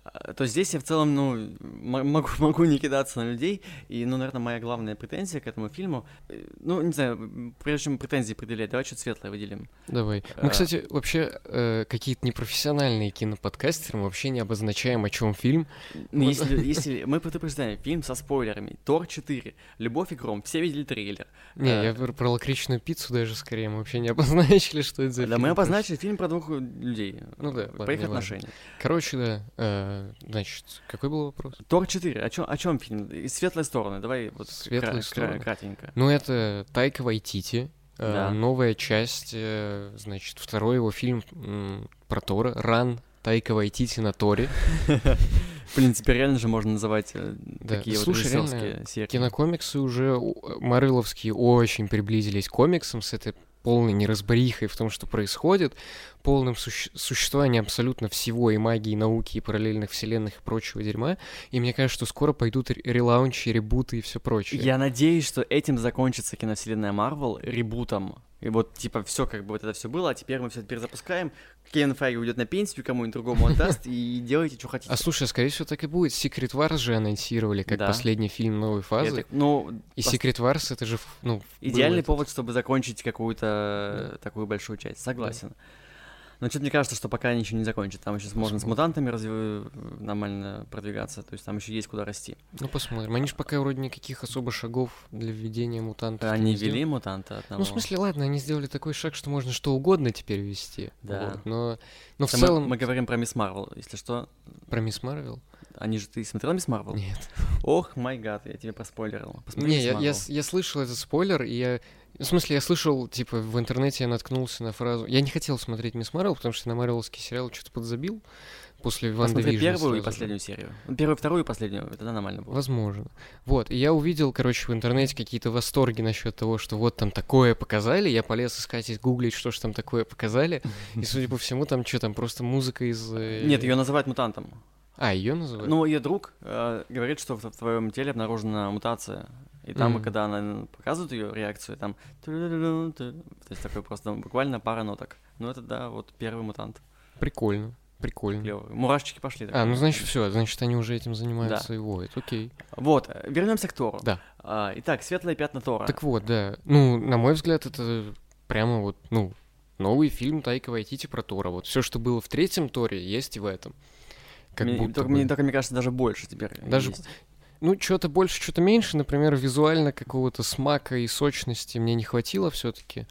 А, То здесь я в целом, ну, могу, могу не кидаться на людей. И, ну, наверное, моя главная претензия к этому фильму, э, ну, не знаю, прежде чем претензии предъявлять, давай что-то светлое выделим. Давай. А. Мы, кстати, вообще э, какие-то непрофессиональные киноподкастеры, мы вообще не обозначаем, о чем фильм. Ну. Если, если мы предупреждаем, фильм со спойлерами, Тор 4, Любовь и Гром, все видели трейлер. Не, А. я про, про лакричную пиццу даже скорее, мы вообще не обозначили, что это за Да, фильм. мы обозначили фильм про двух людей. Ну да, э, ладно, Про их неважно. отношения. Короче, да, э, значит, какой был вопрос? Тор 4, о чем, о чем фильм? И Светлые стороны, давай вот Светлые кра- кра- стороны. кратенько. Ну, это Тайка Вайтити, э, Да. новая часть, э, значит, второй его фильм про Тора, Ран Тайка Вайтити на Торе. В принципе, реально же можно называть э, Да. такие Слушай, вот режиссерские серии. Кинокомиксы уже марвеловские очень приблизились к комиксам с этой полной неразборихой в том, что происходит, полным суще- существованием абсолютно всего и магии, и науки, и параллельных вселенных и прочего дерьма. И мне кажется, что скоро пойдут ре- релаунчи, ребуты и все прочее. Я надеюсь, что этим закончится киновселенная Марвел ребутом. И вот, типа, все как бы вот это все было, а теперь мы все перезапускаем. Кевин Файги уйдет на пенсию, кому-нибудь другому отдаст, и делайте, что хотите. А слушай, скорее всего, так и будет. Secret Wars же анонсировали как Да. последний фильм новой фазы. так- ну, И пос- Secret Wars это же, ну, идеальный был этот- повод, чтобы закончить какую-то такую большую часть. Согласен. Но что-то мне кажется, что пока они еще не закончат. Там еще можно с мутантами разве нормально продвигаться. То есть там еще есть куда расти. Ну, посмотрим. Они же пока вроде никаких особо шагов для введения мутантов. Они сделали. ввели мутанта одного. Ну, в смысле, ладно, они сделали такой шаг, что можно что угодно теперь ввести. Да. Вот, но, но в Это мы- целом... мы, говорим про Мисс Марвел. Если что, Про Мисс Марвел? они же ты смотрел Мисс Марвел? Нет. Ох, май гад, я тебе проспойлерил. Посмотри Не, я, я, я слышал этот спойлер, и я... В смысле, я слышал, типа, в интернете я наткнулся на фразу... Я не хотел смотреть Мисс Марвел, потому что на марвеловский сериал что-то подзабил после Ван Посмотри первую и последнюю серию. Ну, Первую, вторую и последнюю, тогда нормально будет. Возможно. Вот, и я увидел, короче, в интернете какие-то восторги насчет того, что вот там такое показали. Я полез искать и гуглить, что же там такое показали. И, судя по всему, там что там, просто музыка из... э, Нет, ее называют мутантом. А, ее называют? Ну, ее друг э, говорит, что в, в твоем теле обнаружена мутация. И там, Мгм. когда она показывает ее реакцию, там... То есть такой просто буквально пара ноток. Ну, это, да, вот первый мутант. Прикольно. Прикольно. Клевый. Мурашечки пошли. так А, ну значит, все, значит, они уже этим занимаются и воют. Окей. Вот, вернемся к Тору. Да. А, итак, светлые пятна Тора. Так вот, да. Ну, на мой взгляд, это прямо вот, ну, новый фильм Тайка Вайтити про Тора. Вот все, что было в третьем Торе, есть и в этом. Как мне, будто только, бы. мне, только, мне кажется, даже больше теперь Даже есть. Ну, что-то больше, что-то меньше. Например, визуально какого-то смака и сочности мне не хватило все-таки.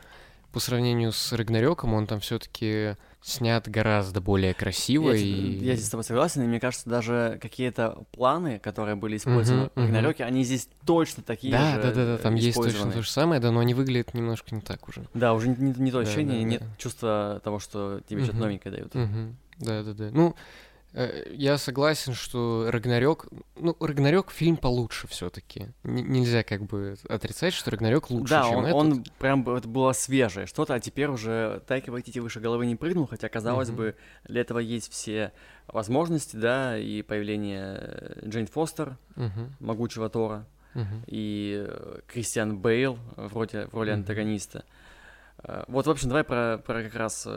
По сравнению с Рагнарёком, он там все-таки снят гораздо более красиво Я, и... я здесь с тобой согласен, и мне кажется, даже какие-то планы, которые были использованы Мгм, в Рагнарёке, они здесь точно такие Да, же да, да, да, там есть точно то же самое, да, но они выглядят немножко не так уже. Да, уже не, не то Да, ощущение, да, нет да. чувства того, что тебе что-то Мгм. новенькое дают. Мгм. Да, да, да. Ну, я согласен, что Рагнарёк... Ну, Рагнарёк фильм получше все таки Нельзя как бы отрицать, что Рагнарёк лучше, да, чем он, этот. он прям это было свежее что-то, а теперь уже Тайка Вайтити выше головы не прыгнул, хотя, казалось бы, для этого есть все возможности, да, и появление э, Джейн Фостер, Мгм, могучего Тора, и э, Кристиан Бейл в роли, в роли антагониста. Э, Вот, в общем, давай про, про как раз...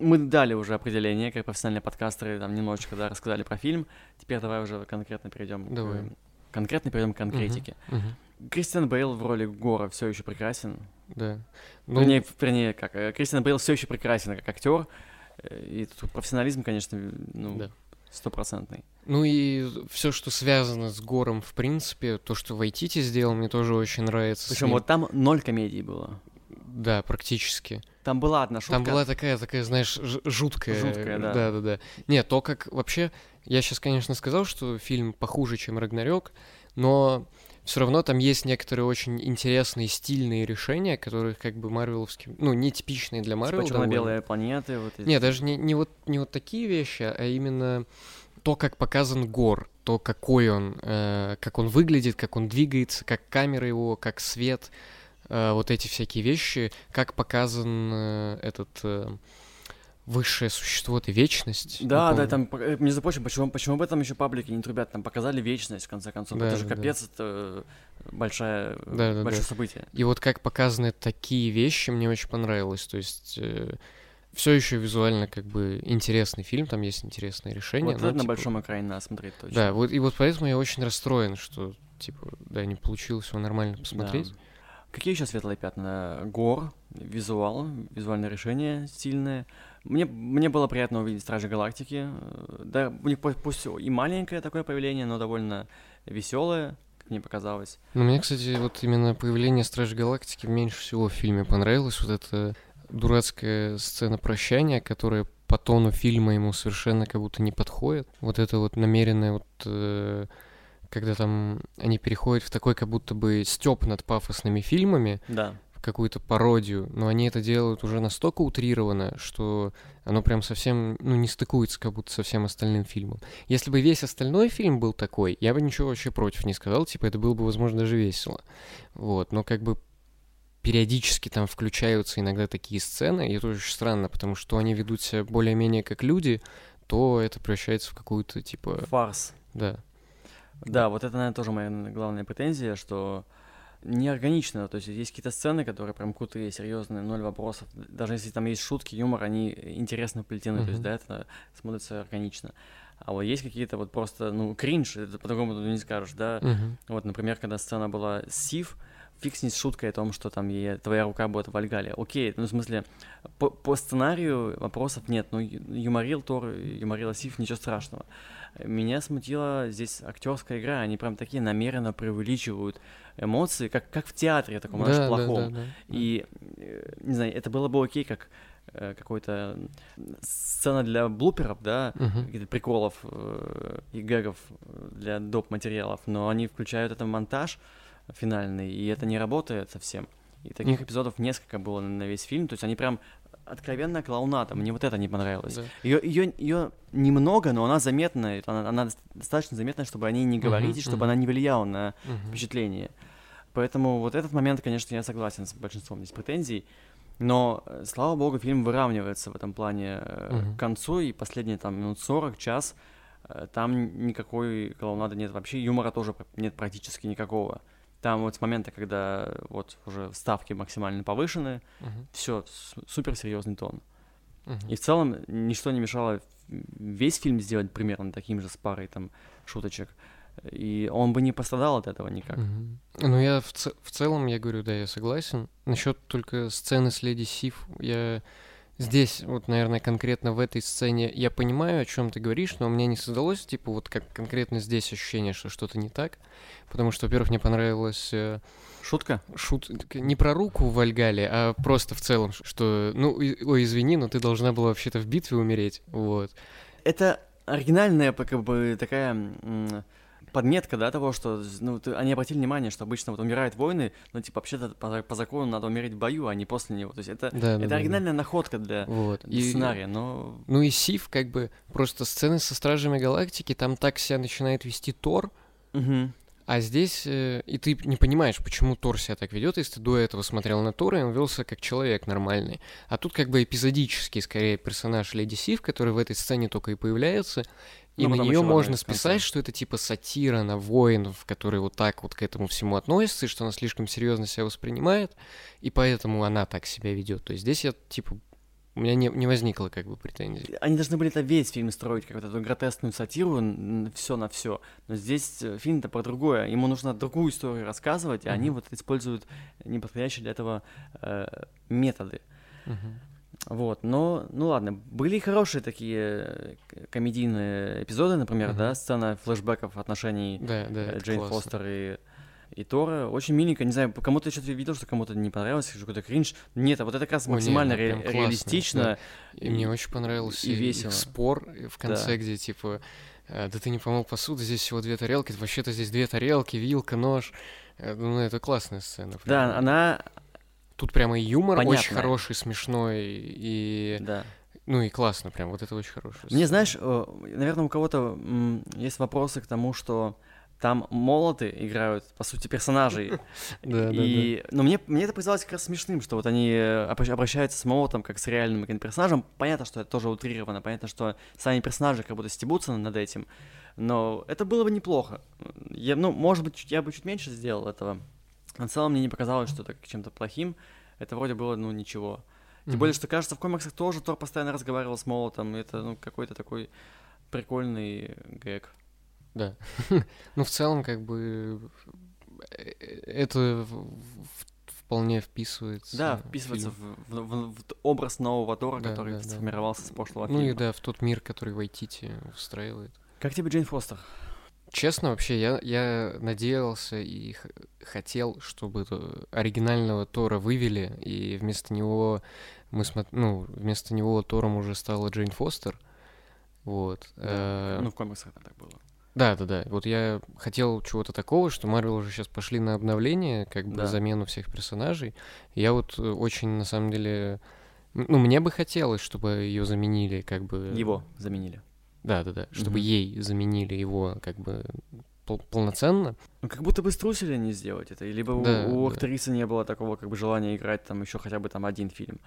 Мы дали уже определение, как профессиональные подкастеры, там немножечко, да, рассказали про фильм. Теперь давай уже конкретно перейдем Давай. к... Конкретно перейдем к конкретике. Мгм. Кристиан Бейл в роли Гора все еще прекрасен. Да. Ну, Вернее, в- вернее, как, э, Кристиан Бейл все еще прекрасен как актер. Э, И тут профессионализм, конечно, ну, Да. стопроцентный. Ну и все, что связано с Гором, в принципе, то, что Вайтити сделал, мне тоже очень нравится. Причем вот там ноль комедии было. Да, практически. Там была одна шутка. Там была такая, такая, знаешь, жуткая. Жуткая, да. Да, да, да. Не, то как вообще. Я сейчас, конечно, сказал, что фильм похуже, чем Рагнарёк, но все равно там есть некоторые очень интересные стильные решения, которые как бы марвеловские, ну, нетипичные для Марвел. Типа черно-белые планеты. Вот эти. Не, даже не, не, вот, не вот такие вещи, а именно то, как показан Гор, то, какой он, э, как он выглядит, как он двигается, как камера его, как свет, э, вот эти всякие вещи, как показан э, этот... э, высшее существо — это вечность. Да, да, там, между прочим, почему, почему об этом еще паблики не трубят? Там показали вечность, в конце концов. Да, это же капец, да. это большая, да, да, большое да. событие. И вот как показаны такие вещи, мне очень понравилось. То есть э, все еще визуально как бы интересный фильм, там есть интересные решения. Вот но, это типа... на большом экране надо смотреть точно. Да, вот и вот поэтому я очень расстроен, что типа, да, не получилось его нормально посмотреть. Да. Какие еще светлые пятна? Гор, визуал, визуальное решение стильное. Мне, мне было приятно увидеть Стражи Галактики. Да, у них пусть и маленькое такое появление, но довольно веселое, как мне показалось. Ну, мне, кстати, вот именно появление Стражи Галактики меньше всего в фильме понравилось. Вот эта дурацкая сцена прощания, которая по тону фильма ему совершенно как будто не подходит. Вот это вот намеренное вот... Когда там они переходят в такой как будто бы степ над пафосными фильмами, да какую-то пародию, но они это делают уже настолько утрированно, что оно прям совсем, ну, не стыкуется как будто со всем остальным фильмом. Если бы весь остальной фильм был такой, я бы ничего вообще против не сказал, типа, это было бы, возможно, даже весело. Вот, но как бы периодически там включаются иногда такие сцены, и это очень странно, потому что они ведут себя более-менее как люди, то это превращается в какую-то, типа... Фарс. Да. Да, вот это, наверное, тоже моя главная претензия, что неорганично. То есть есть какие-то сцены, которые прям крутые, серьезные, ноль вопросов. Даже если там есть шутки, юмор, они интересно плетены. Mm-hmm. То есть, да, это смотрится органично. А вот есть какие-то вот просто, ну, кринж, это по-другому не скажешь, да. Mm-hmm. Вот, например, когда сцена была с Сив, фиг с ней с шуткой о том, что там ей, твоя рука будет в Вальгале. Окей, ну, в смысле, по, по сценарию вопросов нет. Ну, юморил Тор, юморила Сив, ничего страшного. Меня смутила здесь актерская игра, они прям такие намеренно преувеличивают эмоции, как, как в театре таком, да, плохом. Да, да, да. И, э, не знаю, это было бы окей, как э, какой-то сцена для блуперов, да, uh-huh. каких-то приколов э, и гэгов для доп. материалов, но они включают это в монтаж финальный, и это не работает совсем. И таких uh-huh. эпизодов несколько было на весь фильм, то есть они прям откровенно клоунада. Мне вот это не понравилось. Да. Ее, ее, ее немного, но она заметная. Она, она достаточно заметная, чтобы о ней не говорить, и чтобы uh-huh. она не влияла на uh-huh. впечатление. Поэтому вот этот момент, конечно, я согласен с большинством здесь претензий. Но, э, слава богу, фильм выравнивается в этом плане uh-huh. к концу, и последние там минут 40, час, э, там никакой клоунады нет вообще, юмора тоже нет практически никакого. Там вот с момента, когда вот уже ставки максимально повышены, uh-huh. все, супер серьезный тон. Uh-huh. И в целом ничто не мешало весь фильм сделать примерно таким же с парой там шуточек. И он бы не пострадал от этого никак. Uh-huh. Ну, я в, ц- в целом, я говорю, да, я согласен. Насчет только сцены с Леди Сив, я Здесь, вот, наверное, конкретно в этой сцене я понимаю, о чем ты говоришь, но у меня не создалось, типа, вот как конкретно здесь ощущение, что что-то не так. Потому что, во-первых, мне понравилась... Э, Шутка? Шут... Не про руку в Вальгале, а просто в целом, что, ну, ой, извини, но ты должна была вообще-то в битве умереть, вот. Это оригинальная, как бы, такая подметка, да, того, что, ну, ты, они обратили внимание, что обычно вот умирают воины, но, типа, вообще-то по, по закону надо умереть в бою, а не после него. То есть это, да, это да, оригинальная да. находка для, вот. для и, сценария, но... Ну и Сив, как бы, просто сцены со Стражами Галактики, там так себя начинает вести Тор, угу. А здесь э, и ты не понимаешь, почему Тор себя так ведет, если ты до этого смотрел на Тора, и он велся как человек нормальный. А тут как бы эпизодический, скорее, персонаж Леди Сив, который в этой сцене только и появляется, и ну, на нее можно списать, что это типа сатира на воинов, которые вот так вот к этому всему относятся, и что она слишком серьезно себя воспринимает, и поэтому она так себя ведет. То есть здесь я типа у меня не, не возникло как бы претензий. Они должны были это весь фильм строить, как вот эту гротескную сатиру, все на все. Но здесь э, фильм-то про другое. Ему нужно другую историю рассказывать, и mm-hmm. они вот используют неподходящие для этого э, методы. Mm-hmm. Вот, но, ну ладно, были хорошие такие э, комедийные эпизоды, например, mm-hmm. да, сцена флешбеков отношений да, да, э, Джейн. Фостер и, и Тора. Очень миленько, не знаю, кому-то что-то видел, что кому-то не понравилось, какой-то кринж. Нет, а вот это как раз максимально ре- классно, реалистично. Да. И, и мне очень понравился и весело. спор в конце, да. где типа да ты не помыл посуду, здесь всего две тарелки, вообще-то здесь две тарелки, вилка, нож. Ну, это классная сцена. Прям. Да, она, Тут прямо и юмор Понятно. очень хороший, смешной, и... Да. Ну и классно прям, вот это очень хорошо. Мне, знаешь, э, наверное, у кого-то есть вопросы к тому, что там молоты играют, по сути, персонажей. Да, и... Но мне, мне это показалось как раз смешным, что вот они э, обращаются с молотом как с реальным персонажем. Понятно, что это тоже утрировано, понятно, что сами персонажи как будто стебутся над этим, но это было бы неплохо. Я, ну, может быть, я бы чуть меньше сделал этого. В целом мне не показалось, что это чем-то плохим. Это вроде было, ну, ничего. Тем mm-hmm. более, что кажется, в комиксах тоже Тор постоянно разговаривал с Молотом. Это, ну, какой-то такой прикольный гэг. Да. ну, в целом, как бы, э, это вполне вписывается. Да, вписывается в, в, в, в образ нового Тора, да, который да, сформировался да. с прошлого ну, фильма. Ну и да, в тот мир, который Вайтити устраивает. Как тебе Джейн Фостер? Честно, вообще, я, я надеялся и хотел, чтобы оригинального Тора вывели, и вместо него мы смотр... ну, вместо него Тором уже стала Джейн Фостер. Вот. Да, э... Ну, в комиксах так было. Да, да, да. Вот я хотел чего-то такого, что Марвел уже сейчас пошли на обновление, как бы да. замену всех персонажей. Я вот э, очень, на самом деле, ну, мне бы хотелось, чтобы ее заменили, как бы. Его заменили. Да, да, да. Чтобы mm-hmm. ей заменили его, как бы пол- полноценно. Ну, как будто бы струсили не сделать это. Либо да, у, у да. актрисы не было такого, как бы, желания играть там еще хотя бы там один фильм.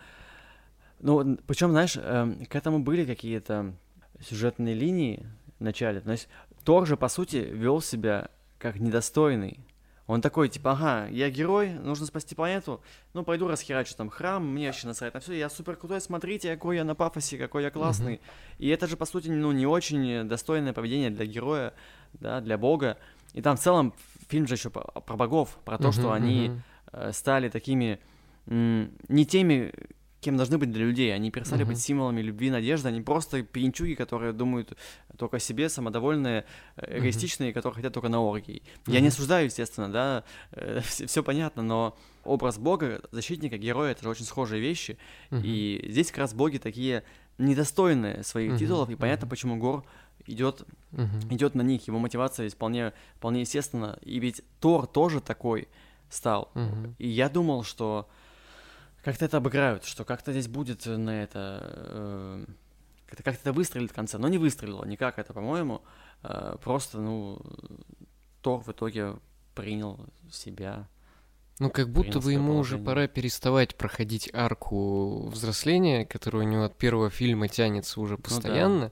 Ну, причем, знаешь, э, к этому были какие-то сюжетные линии в начале. То есть Тор же, по сути, вел себя как недостойный. Он такой, типа, ага, я герой, нужно спасти планету, ну, пойду расхерачу там храм, мне вообще насрать на все, я супер крутой, смотрите, какой я на пафосе, какой я классный. Mm-hmm. И это же, по сути, ну, не очень достойное поведение для героя, да, для бога. И там в целом фильм же еще про, про богов, про то, mm-hmm, что они mm-hmm. стали такими не теми кем должны быть для людей. Они перестали uh-huh. быть символами любви, надежды. Они просто пьянчуги, которые думают только о себе, самодовольные, э, эгоистичные, uh-huh. которые хотят только на оргии. Uh-huh. Я не осуждаю, естественно, да, э, все, все понятно, но образ Бога, защитника, героя — это же очень схожие вещи. Uh-huh. И здесь как раз боги такие недостойные своих uh-huh. титулов, и понятно, uh-huh. почему Гор идет, uh-huh. идет на них. Его мотивация здесь вполне, вполне естественна. И ведь Тор тоже такой стал. Uh-huh. И я думал, что как-то это обыграют, что как-то здесь будет на это... Э, как-то как это выстрелит в конце, но не выстрелило никак это, по-моему. Э, просто, ну, Тор в итоге принял себя. Ну, как будто бы ему уже пора переставать проходить арку взросления, которая у него от первого фильма тянется уже постоянно. Ну, да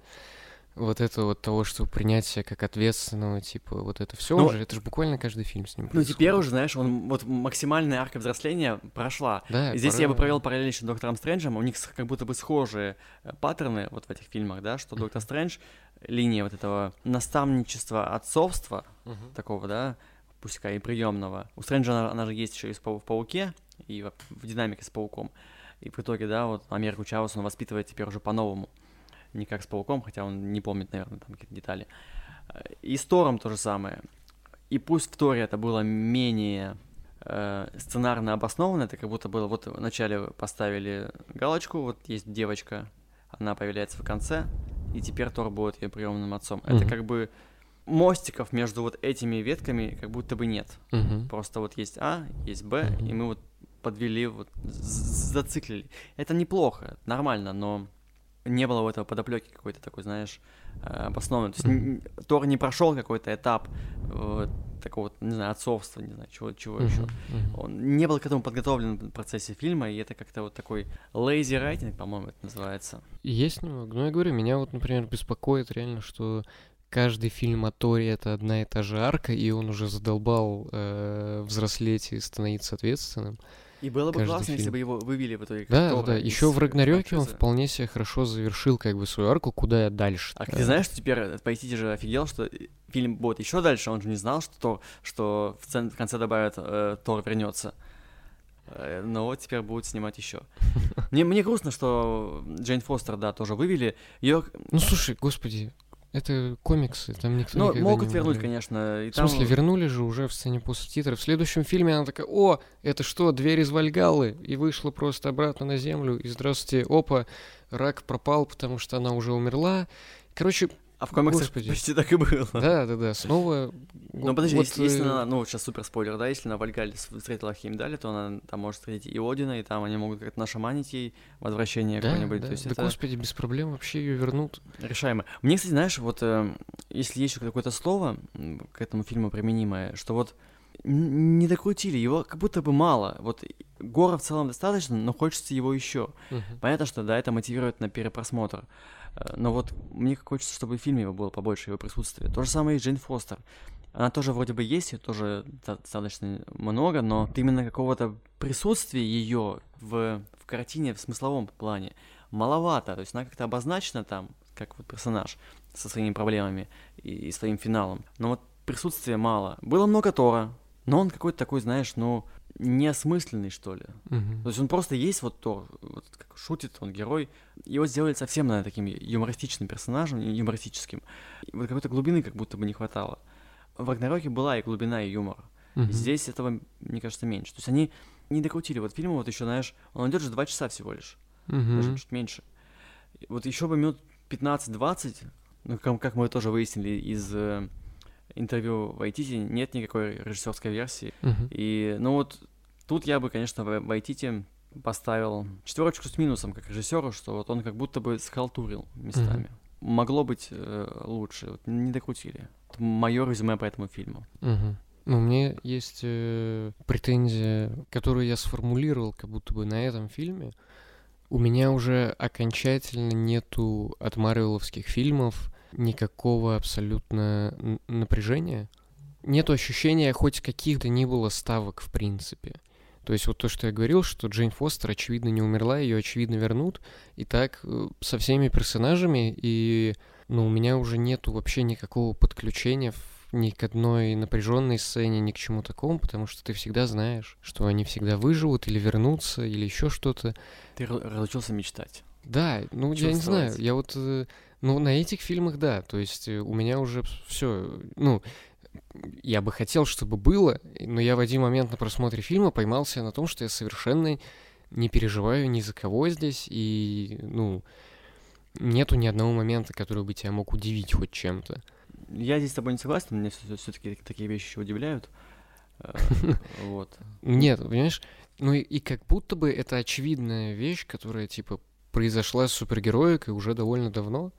вот это вот того, что принять себя как ответственного, типа, вот это все ну, уже, это же буквально каждый фильм с ним Ну, теперь уже, знаешь, он, вот максимальная арка взросления прошла. Да, Здесь пора... я бы провел параллель еще с Доктором Стрэнджем, у них как будто бы схожие э, паттерны вот в этих фильмах, да, что Доктор Стрэндж, линия вот этого наставничества, отцовства, uh-huh. такого, да, пускай и приемного. У Стрэнджа она, она же есть еще и в Пауке, и в, в динамике с Пауком. И в итоге, да, вот Америку Чаус он воспитывает теперь уже по-новому не как с Пауком, хотя он не помнит, наверное, там какие-то детали. И с Тором то же самое. И пусть в Торе это было менее э, сценарно обоснованно, это как будто было, вот вначале поставили галочку, вот есть девочка, она появляется в конце, и теперь Тор будет ее приемным отцом. Mm-hmm. Это как бы мостиков между вот этими ветками как будто бы нет. Mm-hmm. Просто вот есть А, есть Б, mm-hmm. и мы вот подвели, вот зациклили. Это неплохо, нормально, но не было у этого подоплеки какой-то такой, знаешь, э, обоснованной. То есть. Тор не прошел какой-то этап э, такого, не знаю, отцовства, не знаю, чего, чего mm-hmm. еще. Он не был к этому подготовлен в процессе фильма, и это как-то вот такой lazy writing, по-моему, это называется. Есть немного. Ну, я говорю, меня вот, например, беспокоит реально, что каждый фильм о Торе это одна и та же арка, и он уже задолбал э, взрослеть и становиться ответственным. И было бы классно, фильм. если бы его вывели в итоге. Да, да, да. Еще в Рагнарёке он вполне себе хорошо завершил как бы свою арку, куда дальше. А ты знаешь, что теперь э, Пайтити же офигел, что фильм будет еще дальше, он же не знал, что, то, что в, цен, в конце добавят э, Тор вернется. Э, но вот теперь будут снимать еще. Мне, мне грустно, что Джейн Фостер, да, тоже вывели. Ее... Ну слушай, господи, это комиксы, там никто Ну, могут вернуть, конечно. И в смысле, вернули же уже в сцене после титров. В следующем фильме она такая, о, это что, дверь из Вальгаллы? И вышла просто обратно на землю, и здравствуйте, опа, рак пропал, потому что она уже умерла. Короче, а в комиксах Господи. почти так и было. Да, да, да. Снова Ну, подожди, вот, если, если она, ну, сейчас супер спойлер, да, если на Вальгале встретила Хеймдале, то она там может встретить и Одина, и там они могут как-то нашаманить ей возвращение да, какое-нибудь. Да, то есть да это... господи, без проблем вообще ее вернут. Решаемо. Мне, кстати, знаешь, вот э, если есть какое-то слово к этому фильму применимое, что вот не докрутили, его как будто бы мало. Вот Гора в целом достаточно, но хочется его еще. Мгм. Понятно, что да, это мотивирует на перепросмотр. Э, Но вот мне хочется, чтобы в фильме его было побольше, его присутствия. То же самое и Джейн Фостер. Она тоже вроде бы есть, ее тоже до- достаточно много, но именно какого-то присутствия ее в, в картине в смысловом плане маловато. То есть она как-то обозначена там, как вот персонаж со своими проблемами и, и своим финалом. Но вот присутствия мало. Было много Тора, но он какой-то такой, знаешь, ну, неосмысленный, что ли. Мгм. То есть он просто есть вот то, вот как шутит он герой. Его сделали совсем, наверное, таким юмористичным персонажем, юмористическим. И вот какой-то глубины как будто бы не хватало. В Рагнароке была и глубина, и юмор. Мгм. Здесь этого, мне кажется, меньше. То есть они не докрутили вот фильм, вот еще, знаешь, он идет же два часа всего лишь, даже Мгм. чуть меньше. Вот еще бы минут 15-20, ну, как, как мы тоже выяснили из э, интервью в Айтите, нет никакой режиссерской версии. Мгм. И, ну вот, тут я бы, конечно, в Вайтите поставил четверочку с минусом как режиссеру, что вот он как будто бы схалтурил местами. Могло быть э, лучше, вот, не докрутили. Мое резюме по этому фильму. Мгм. Ну, у меня есть э, претензия, которую я сформулировал как будто бы на этом фильме. У меня уже окончательно нету от марвеловских фильмов никакого абсолютно напряжения. Нету ощущения хоть каких-то ни было ставок в принципе. То есть вот то, что я говорил, что Джейн Фостер, очевидно, не умерла, ее, очевидно, вернут. И так э, со всеми персонажами, и ну, у меня уже нету вообще никакого подключения ни к одной напряженной сцене, ни к чему такому, потому что ты всегда знаешь, что они всегда выживут или вернутся, или еще что-то. Ты ра- разучился мечтать. Да, ну я не знаю, я вот, э, ну на этих фильмах, да, то есть э, у меня уже все, ну, я бы хотел, чтобы было, но я в один момент на просмотре фильма поймался на том, что я совершенно не переживаю ни за кого здесь, и, ну, нету ни одного момента, который бы тебя мог удивить хоть чем-то. Я здесь с тобой не согласен, меня все-таки такие вещи еще удивляют. Э, Вот. Нет, понимаешь, ну и, и как будто бы это очевидная вещь, которая, типа, произошла с супергероикой уже довольно давно.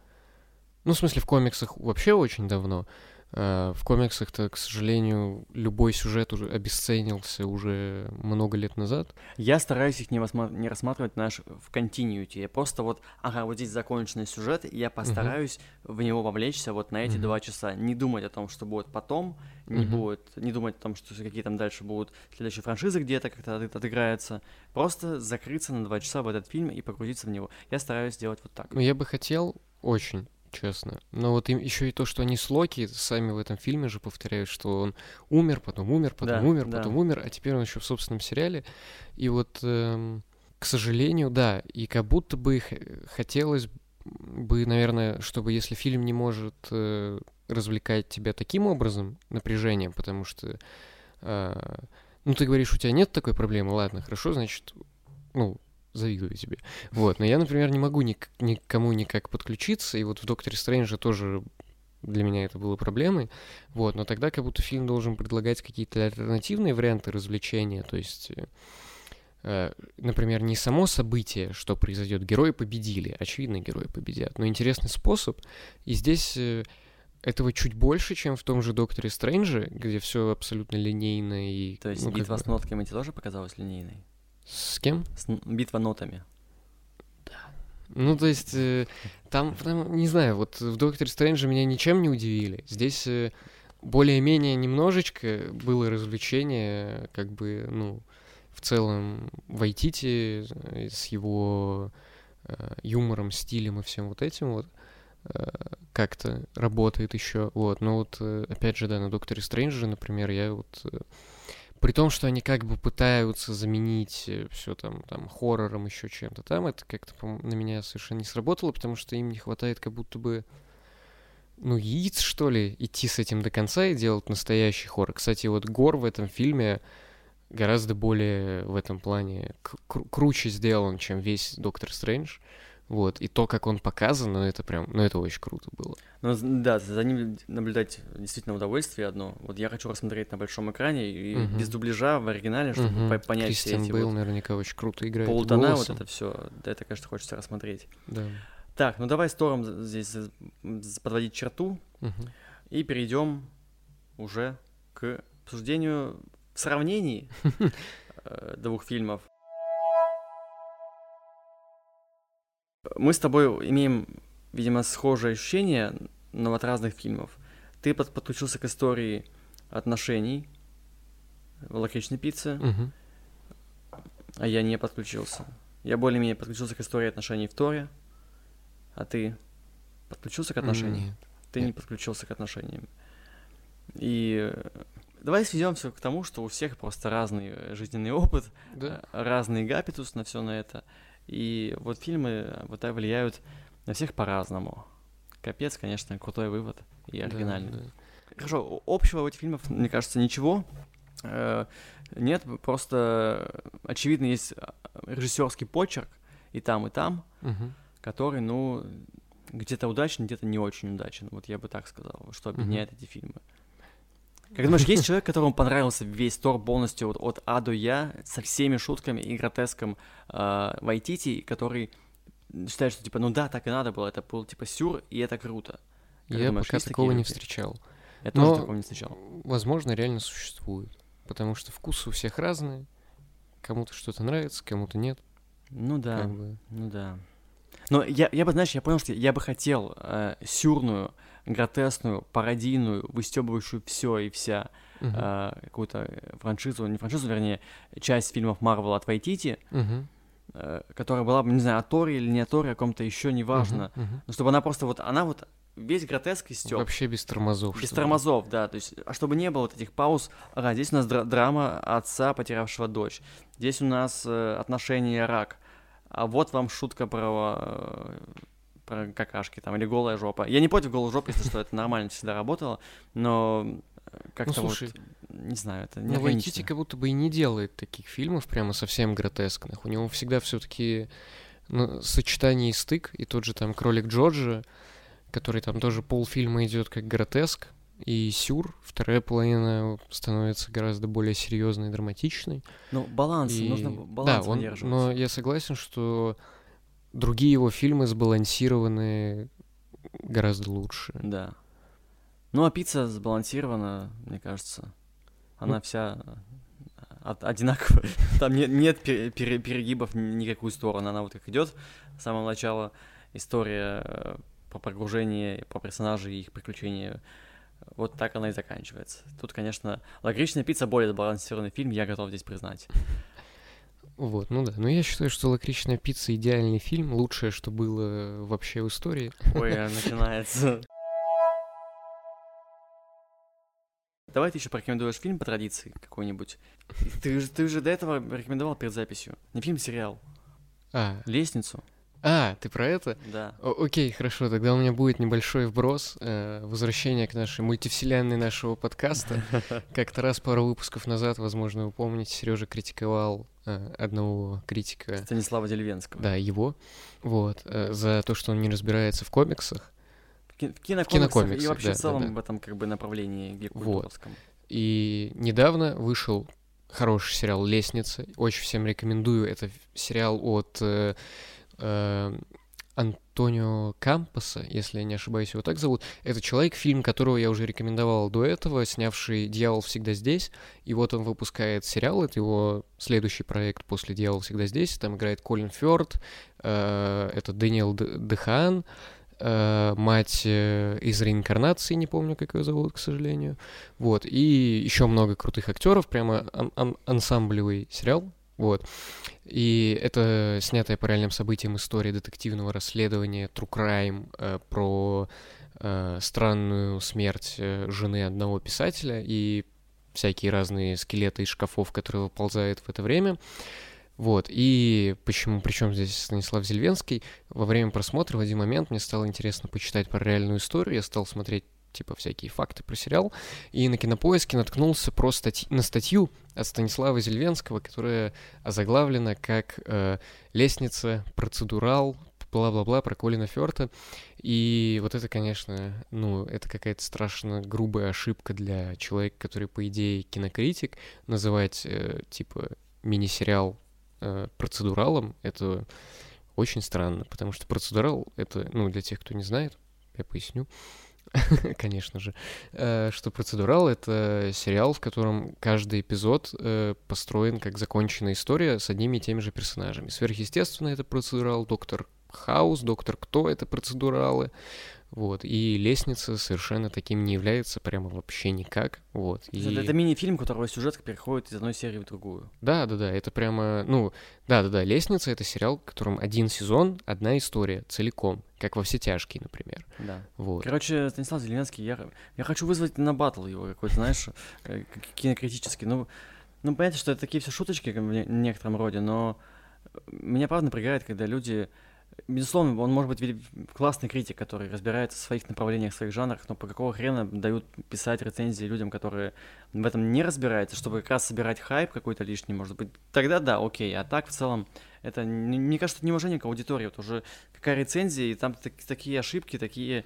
Ну, в смысле, в комиксах вообще очень давно. А в комиксах-то, к сожалению, любой сюжет уже обесценился уже много лет назад. Я стараюсь их не, восма- не рассматривать, знаешь, в континьюти. Я просто вот, ага, вот здесь законченный сюжет, и я постараюсь в него вовлечься вот на эти Мгм. два часа. Не думать о том, что будет потом, не Мгм. будет, не думать о том, что какие там дальше будут следующие франшизы где-то как-то от- отыграется. Просто закрыться на два часа в этот фильм и погрузиться в него. Я стараюсь сделать вот так. Но я бы хотел очень, честно. Но вот еще и то, что они с Локи сами в этом фильме же повторяют, что он умер, потом умер, потом Да, умер, да. потом умер, а теперь он еще в собственном сериале. И вот, эм, к сожалению, да, и как будто бы х- хотелось бы, наверное, чтобы если фильм не может э, развлекать тебя таким образом, напряжением, потому что, э, ну, ты говоришь, у тебя нет такой проблемы, ладно, хорошо, значит, ну, завидую тебе. Вот, но я, например, не могу ник- никому никак подключиться, и вот в Докторе Стрэнджа тоже для меня это было проблемой, вот, но тогда как будто фильм должен предлагать какие-то альтернативные варианты развлечения, то есть, э, э, например, не само событие, что произойдет, герои победили, очевидно, герои победят, но интересный способ, и здесь э, этого чуть больше, чем в том же Докторе Стрэнже, где все абсолютно линейно и... То есть ну, битва бы- с нотками тебе тоже показалась линейной? С кем? С битва нотами. Ну, то есть, э, там, там, не знаю, вот в Докторе Стрэнджа меня ничем не удивили. Здесь э, более-менее немножечко было развлечение, как бы, ну, в целом, Вайтити э, с его э, юмором, стилем и всем вот этим вот э, как-то работает еще. Вот, но вот, э, опять же, да, на Докторе Стрэнджа, например, я вот... э, при том, что они как бы пытаются заменить все там, там хоррором, еще чем-то там, это как-то на меня совершенно не сработало, потому что им не хватает как будто бы, ну, яиц, что ли, идти с этим до конца и делать настоящий хоррор. Кстати, вот Гор в этом фильме гораздо более в этом плане кру- круче сделан, чем весь Доктор Стрэндж. Вот, и то, как он показан, ну это прям, ну это очень круто было. Ну да, за ним наблюдать действительно удовольствие одно. Вот я хочу рассмотреть на большом экране и Мгм. без дубляжа в оригинале, чтобы по- понять Кристиан все эти Бейл вот наверняка очень круто играет. полутона, вот это все. Да, это, конечно, хочется рассмотреть. Да. Так, ну давай с Тором здесь подводить черту Мгм. и перейдем уже к обсуждению в сравнении э, двух фильмов. Мы с тобой имеем, видимо, схожие ощущения, но от разных фильмов. Ты под- подключился к истории отношений в лакричной пицце, Мгм. а я не подключился. Я более-менее подключился к истории отношений в Торе, а ты подключился к отношениям? Нет. Ты Нет. не подключился к отношениям. И э, давай сведем все к тому, что у всех просто разный жизненный опыт, Да. э, разный гапитус на все на это. И вот фильмы э, вот так влияют на всех по-разному. Капец, конечно, крутой вывод и Да, оригинальный. да. Хорошо, о- общего у этих фильмов, мне кажется, ничего. Э, Нет, просто очевидно есть режиссерский почерк и там, и там, Мгм. который, ну, где-то удачен, где-то не очень удачен. Вот я бы так сказал, что объединяет эти фильмы. Как думаешь, есть человек, которому понравился весь Тор полностью вот от А до Я, со всеми шутками и гротеском э, Вайтити, который считает, что типа, ну да, так и надо было, это был типа сюр, и это круто. Как Я думаешь, пока такого не встречал. Я тоже Но- такого не встречал. Возможно, реально существует. Потому что вкусы у всех разные. Кому-то что-то нравится, кому-то нет. Ну да. Как бы. Ну да. Но я, я бы, знаешь, я понял, что я бы хотел э, сюрную, гротесную, пародийную, выстебывающую все и вся Мгм. э, какую-то э, франшизу, не франшизу, вернее, часть фильмов Марвел от Вайтити, Мгм. э, которая была бы, не знаю, о Торе или не о Торе, о ком-то еще, неважно. Мгм. Мгм. Но чтобы она просто вот, она вот весь гротеск и стёб. Вообще без тормозов. Без тормозов, да, то есть, а чтобы не было вот этих пауз, ага, здесь у нас дра- драма отца, потерявшего дочь, здесь у нас э, отношения рак, а вот вам шутка про, э, про какашки там, или голая жопа. Я не против голой жопы, если что, это нормально всегда работало, но э, как-то Ну, слушай, вот, не знаю, это не Ну, Вайтити как будто бы и не делает таких фильмов прямо совсем гротескных. У него всегда все-таки сочетание и стык, и тот же там Кролик Джорджа, который там тоже полфильма идет как гротеск, и Сюр, вторая половина становится гораздо более серьезной и драматичной. Ну, баланс, И- нужно баланс да, он, но я согласен, что другие его фильмы сбалансированы гораздо лучше. Да. Ну, а пицца сбалансирована, мне кажется. Она Ну. вся э, од- одинаковая. Там нет, нет пере- пере- перегибов ни- ни никакую сторону. Она вот как идет с самого начала. История э, про погружение, про персонажей и их приключения. Вот так она и заканчивается. Тут, конечно, «Лакричная пицца» более сбалансированный фильм, я готов здесь признать. Вот, ну да. Но я считаю, что «Лакричная пицца» — идеальный фильм, лучшее, что было вообще в истории. Ой, начинается. Давай ты еще порекомендуешь фильм по традиции какой-нибудь. Ты, ты же до этого рекомендовал перед записью. Не фильм, сериал. А, Лестницу. А, ты про это? Да. О- окей, хорошо, тогда у меня будет небольшой вброс, э, возвращение к нашей мультивселенной нашего подкаста. Как-то раз пару выпусков назад, возможно, вы помните, Сережа критиковал э, одного критика, Станислава Дельвенского. да, его, вот, э, за то, что он не разбирается в комиксах. В ки- в кинокомиксах, кинокомиксах, и вообще да, в целом да, да. в этом как бы направлении гик-культуровском. И недавно вышел хороший сериал «Лестница». Очень всем рекомендую. Это сериал от э, Антонио Кампоса, если я не ошибаюсь, его так зовут. Это человек, фильм которого я уже рекомендовал до этого, снявший «Дьявол всегда здесь». И вот он выпускает сериал, это его следующий проект после «Дьявол всегда здесь». Там играет Колин Фёрд, э, это Дэниел Дехан, э, мать э, из реинкарнации, не помню, как ее зовут, к сожалению. Вот, и еще много крутых актеров, прямо ан- ан- ансамблевый сериал. Вот. И это снятая по реальным событиям история детективного расследования True Crime э, про э, странную смерть э, жены одного писателя и всякие разные скелеты из шкафов, которые выползают в это время. Вот, и почему, причем здесь Станислав Зельвенский, во время просмотра в один момент мне стало интересно почитать про реальную историю, я стал смотреть типа всякие факты про сериал, и на кинопоиске наткнулся про стать... на статью от Станислава Зельвенского, которая озаглавлена как э, «Лестница, процедурал, бла-бла-бла про Колина Фёрта. И вот это, конечно, ну, это какая-то страшно грубая ошибка для человека, который, по идее, кинокритик, называть, э, типа, мини-сериал э, процедуралом, это очень странно, потому что процедурал — это, ну, для тех, кто не знает, я поясню, конечно же, э, что «Процедурал» — это сериал, в котором каждый эпизод э, построен как законченная история с одними и теми же персонажами. Сверхъестественно — это «Процедурал», «Доктор Хаус», «Доктор Кто» — это «Процедуралы», вот, и лестница совершенно таким не является прямо вообще никак, вот. И... Это, это мини-фильм, которого сюжет переходит из одной серии в другую. Да, да, да, это прямо, ну, да, да, да, лестница это сериал, в котором один сезон, одна история целиком, как во все тяжкие, например. Да. Вот. Короче, Станислав Зеленский, я, я хочу вызвать на батл его какой-то, знаешь, э, кинокритический. Ну, ну, понятно, что это такие все шуточки в некотором роде, но меня правда напрягает, когда люди Безусловно, он может быть классный критик, который разбирается в своих направлениях, в своих жанрах, но по какого хрена дают писать рецензии людям, которые в этом не разбираются, чтобы как раз собирать хайп какой-то лишний, может быть. Тогда да, окей. А так в целом это, мне кажется, это неуважение к аудитории. Вот уже какая рецензия, и там так, такие ошибки, такие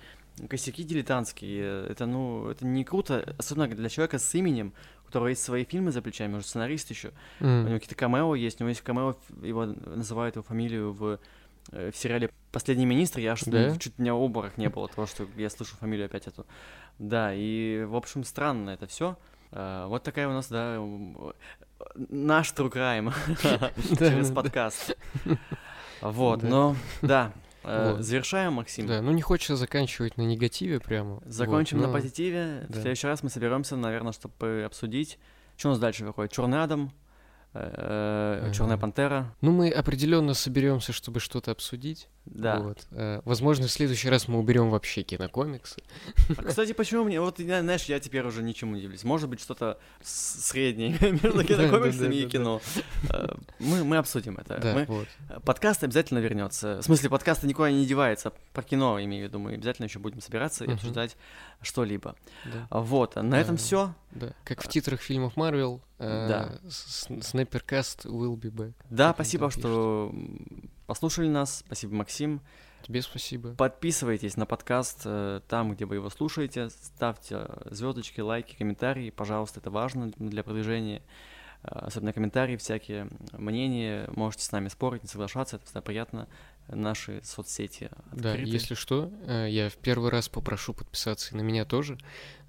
косяки дилетантские. Это, ну, это не круто, особенно для человека с именем, у которого есть свои фильмы за плечами, уже сценарист еще. Mm. У него какие-то камео есть, у него есть камео, его называют его фамилию в в сериале «Последний министр», я аж да? чуть у меня обморок не было того, что я слышу фамилию опять эту. Да, и, в общем, странно это все. Uh, вот такая у нас, да, наш True Crime через подкаст. Вот, но, да, э, завершаем, Максим. Да, ну не хочется заканчивать на негативе прямо. Закончим на позитиве. В следующий раз мы соберемся, наверное, чтобы обсудить, что у нас дальше выходит. Черный Адам, Э, Черная пантера. Ну, мы определенно соберемся, чтобы что-то обсудить. Да. Вот. Э, возможно, в следующий раз мы уберем вообще кинокомиксы. А, кстати, почему мне. Вот, знаешь, я теперь уже ничему не удивлюсь. Может быть, что-то среднее между кинокомиксами и кино. Э, мы, мы обсудим это. Да, мы... вот. Подкаст обязательно вернется. В смысле, подкаст никуда не девается. Про кино, имею в виду. Мы обязательно еще будем собираться и обсуждать что-либо. Да. Вот. На этом все. Да. Как в титрах фильмов Марвел. Да. Снайперкаст will be back. Да, спасибо, что послушали нас. Спасибо, Максим. Тебе спасибо. Подписывайтесь на подкаст э, там, где вы его слушаете. Ставьте звездочки, лайки, комментарии. Пожалуйста, это важно для продвижения. Э, особенно комментарии всякие, мнения. Можете с нами спорить, не соглашаться. Это всегда приятно. Наши соцсети открыты. Да, если что, э, я в первый раз попрошу подписаться и на меня тоже.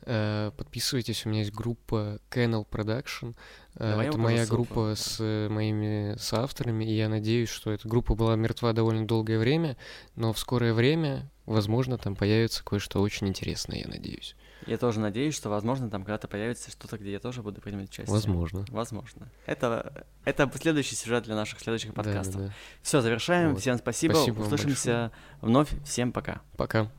Э, подписывайтесь, у меня есть группа Canal Production. Э, Давай это моя группа с моими соавторами, и я надеюсь, что эта группа была мертва довольно долгое время, но в скорое время, возможно, там появится кое-что очень интересное, я надеюсь. Я тоже надеюсь, что, возможно, там когда-то появится что-то, где я тоже буду принимать участие. Возможно. Возможно. Это, это следующий сюжет для наших следующих подкастов. Да, да, да. Все, завершаем. Вот. Всем спасибо. спасибо Услышимся вновь. Всем пока. Пока.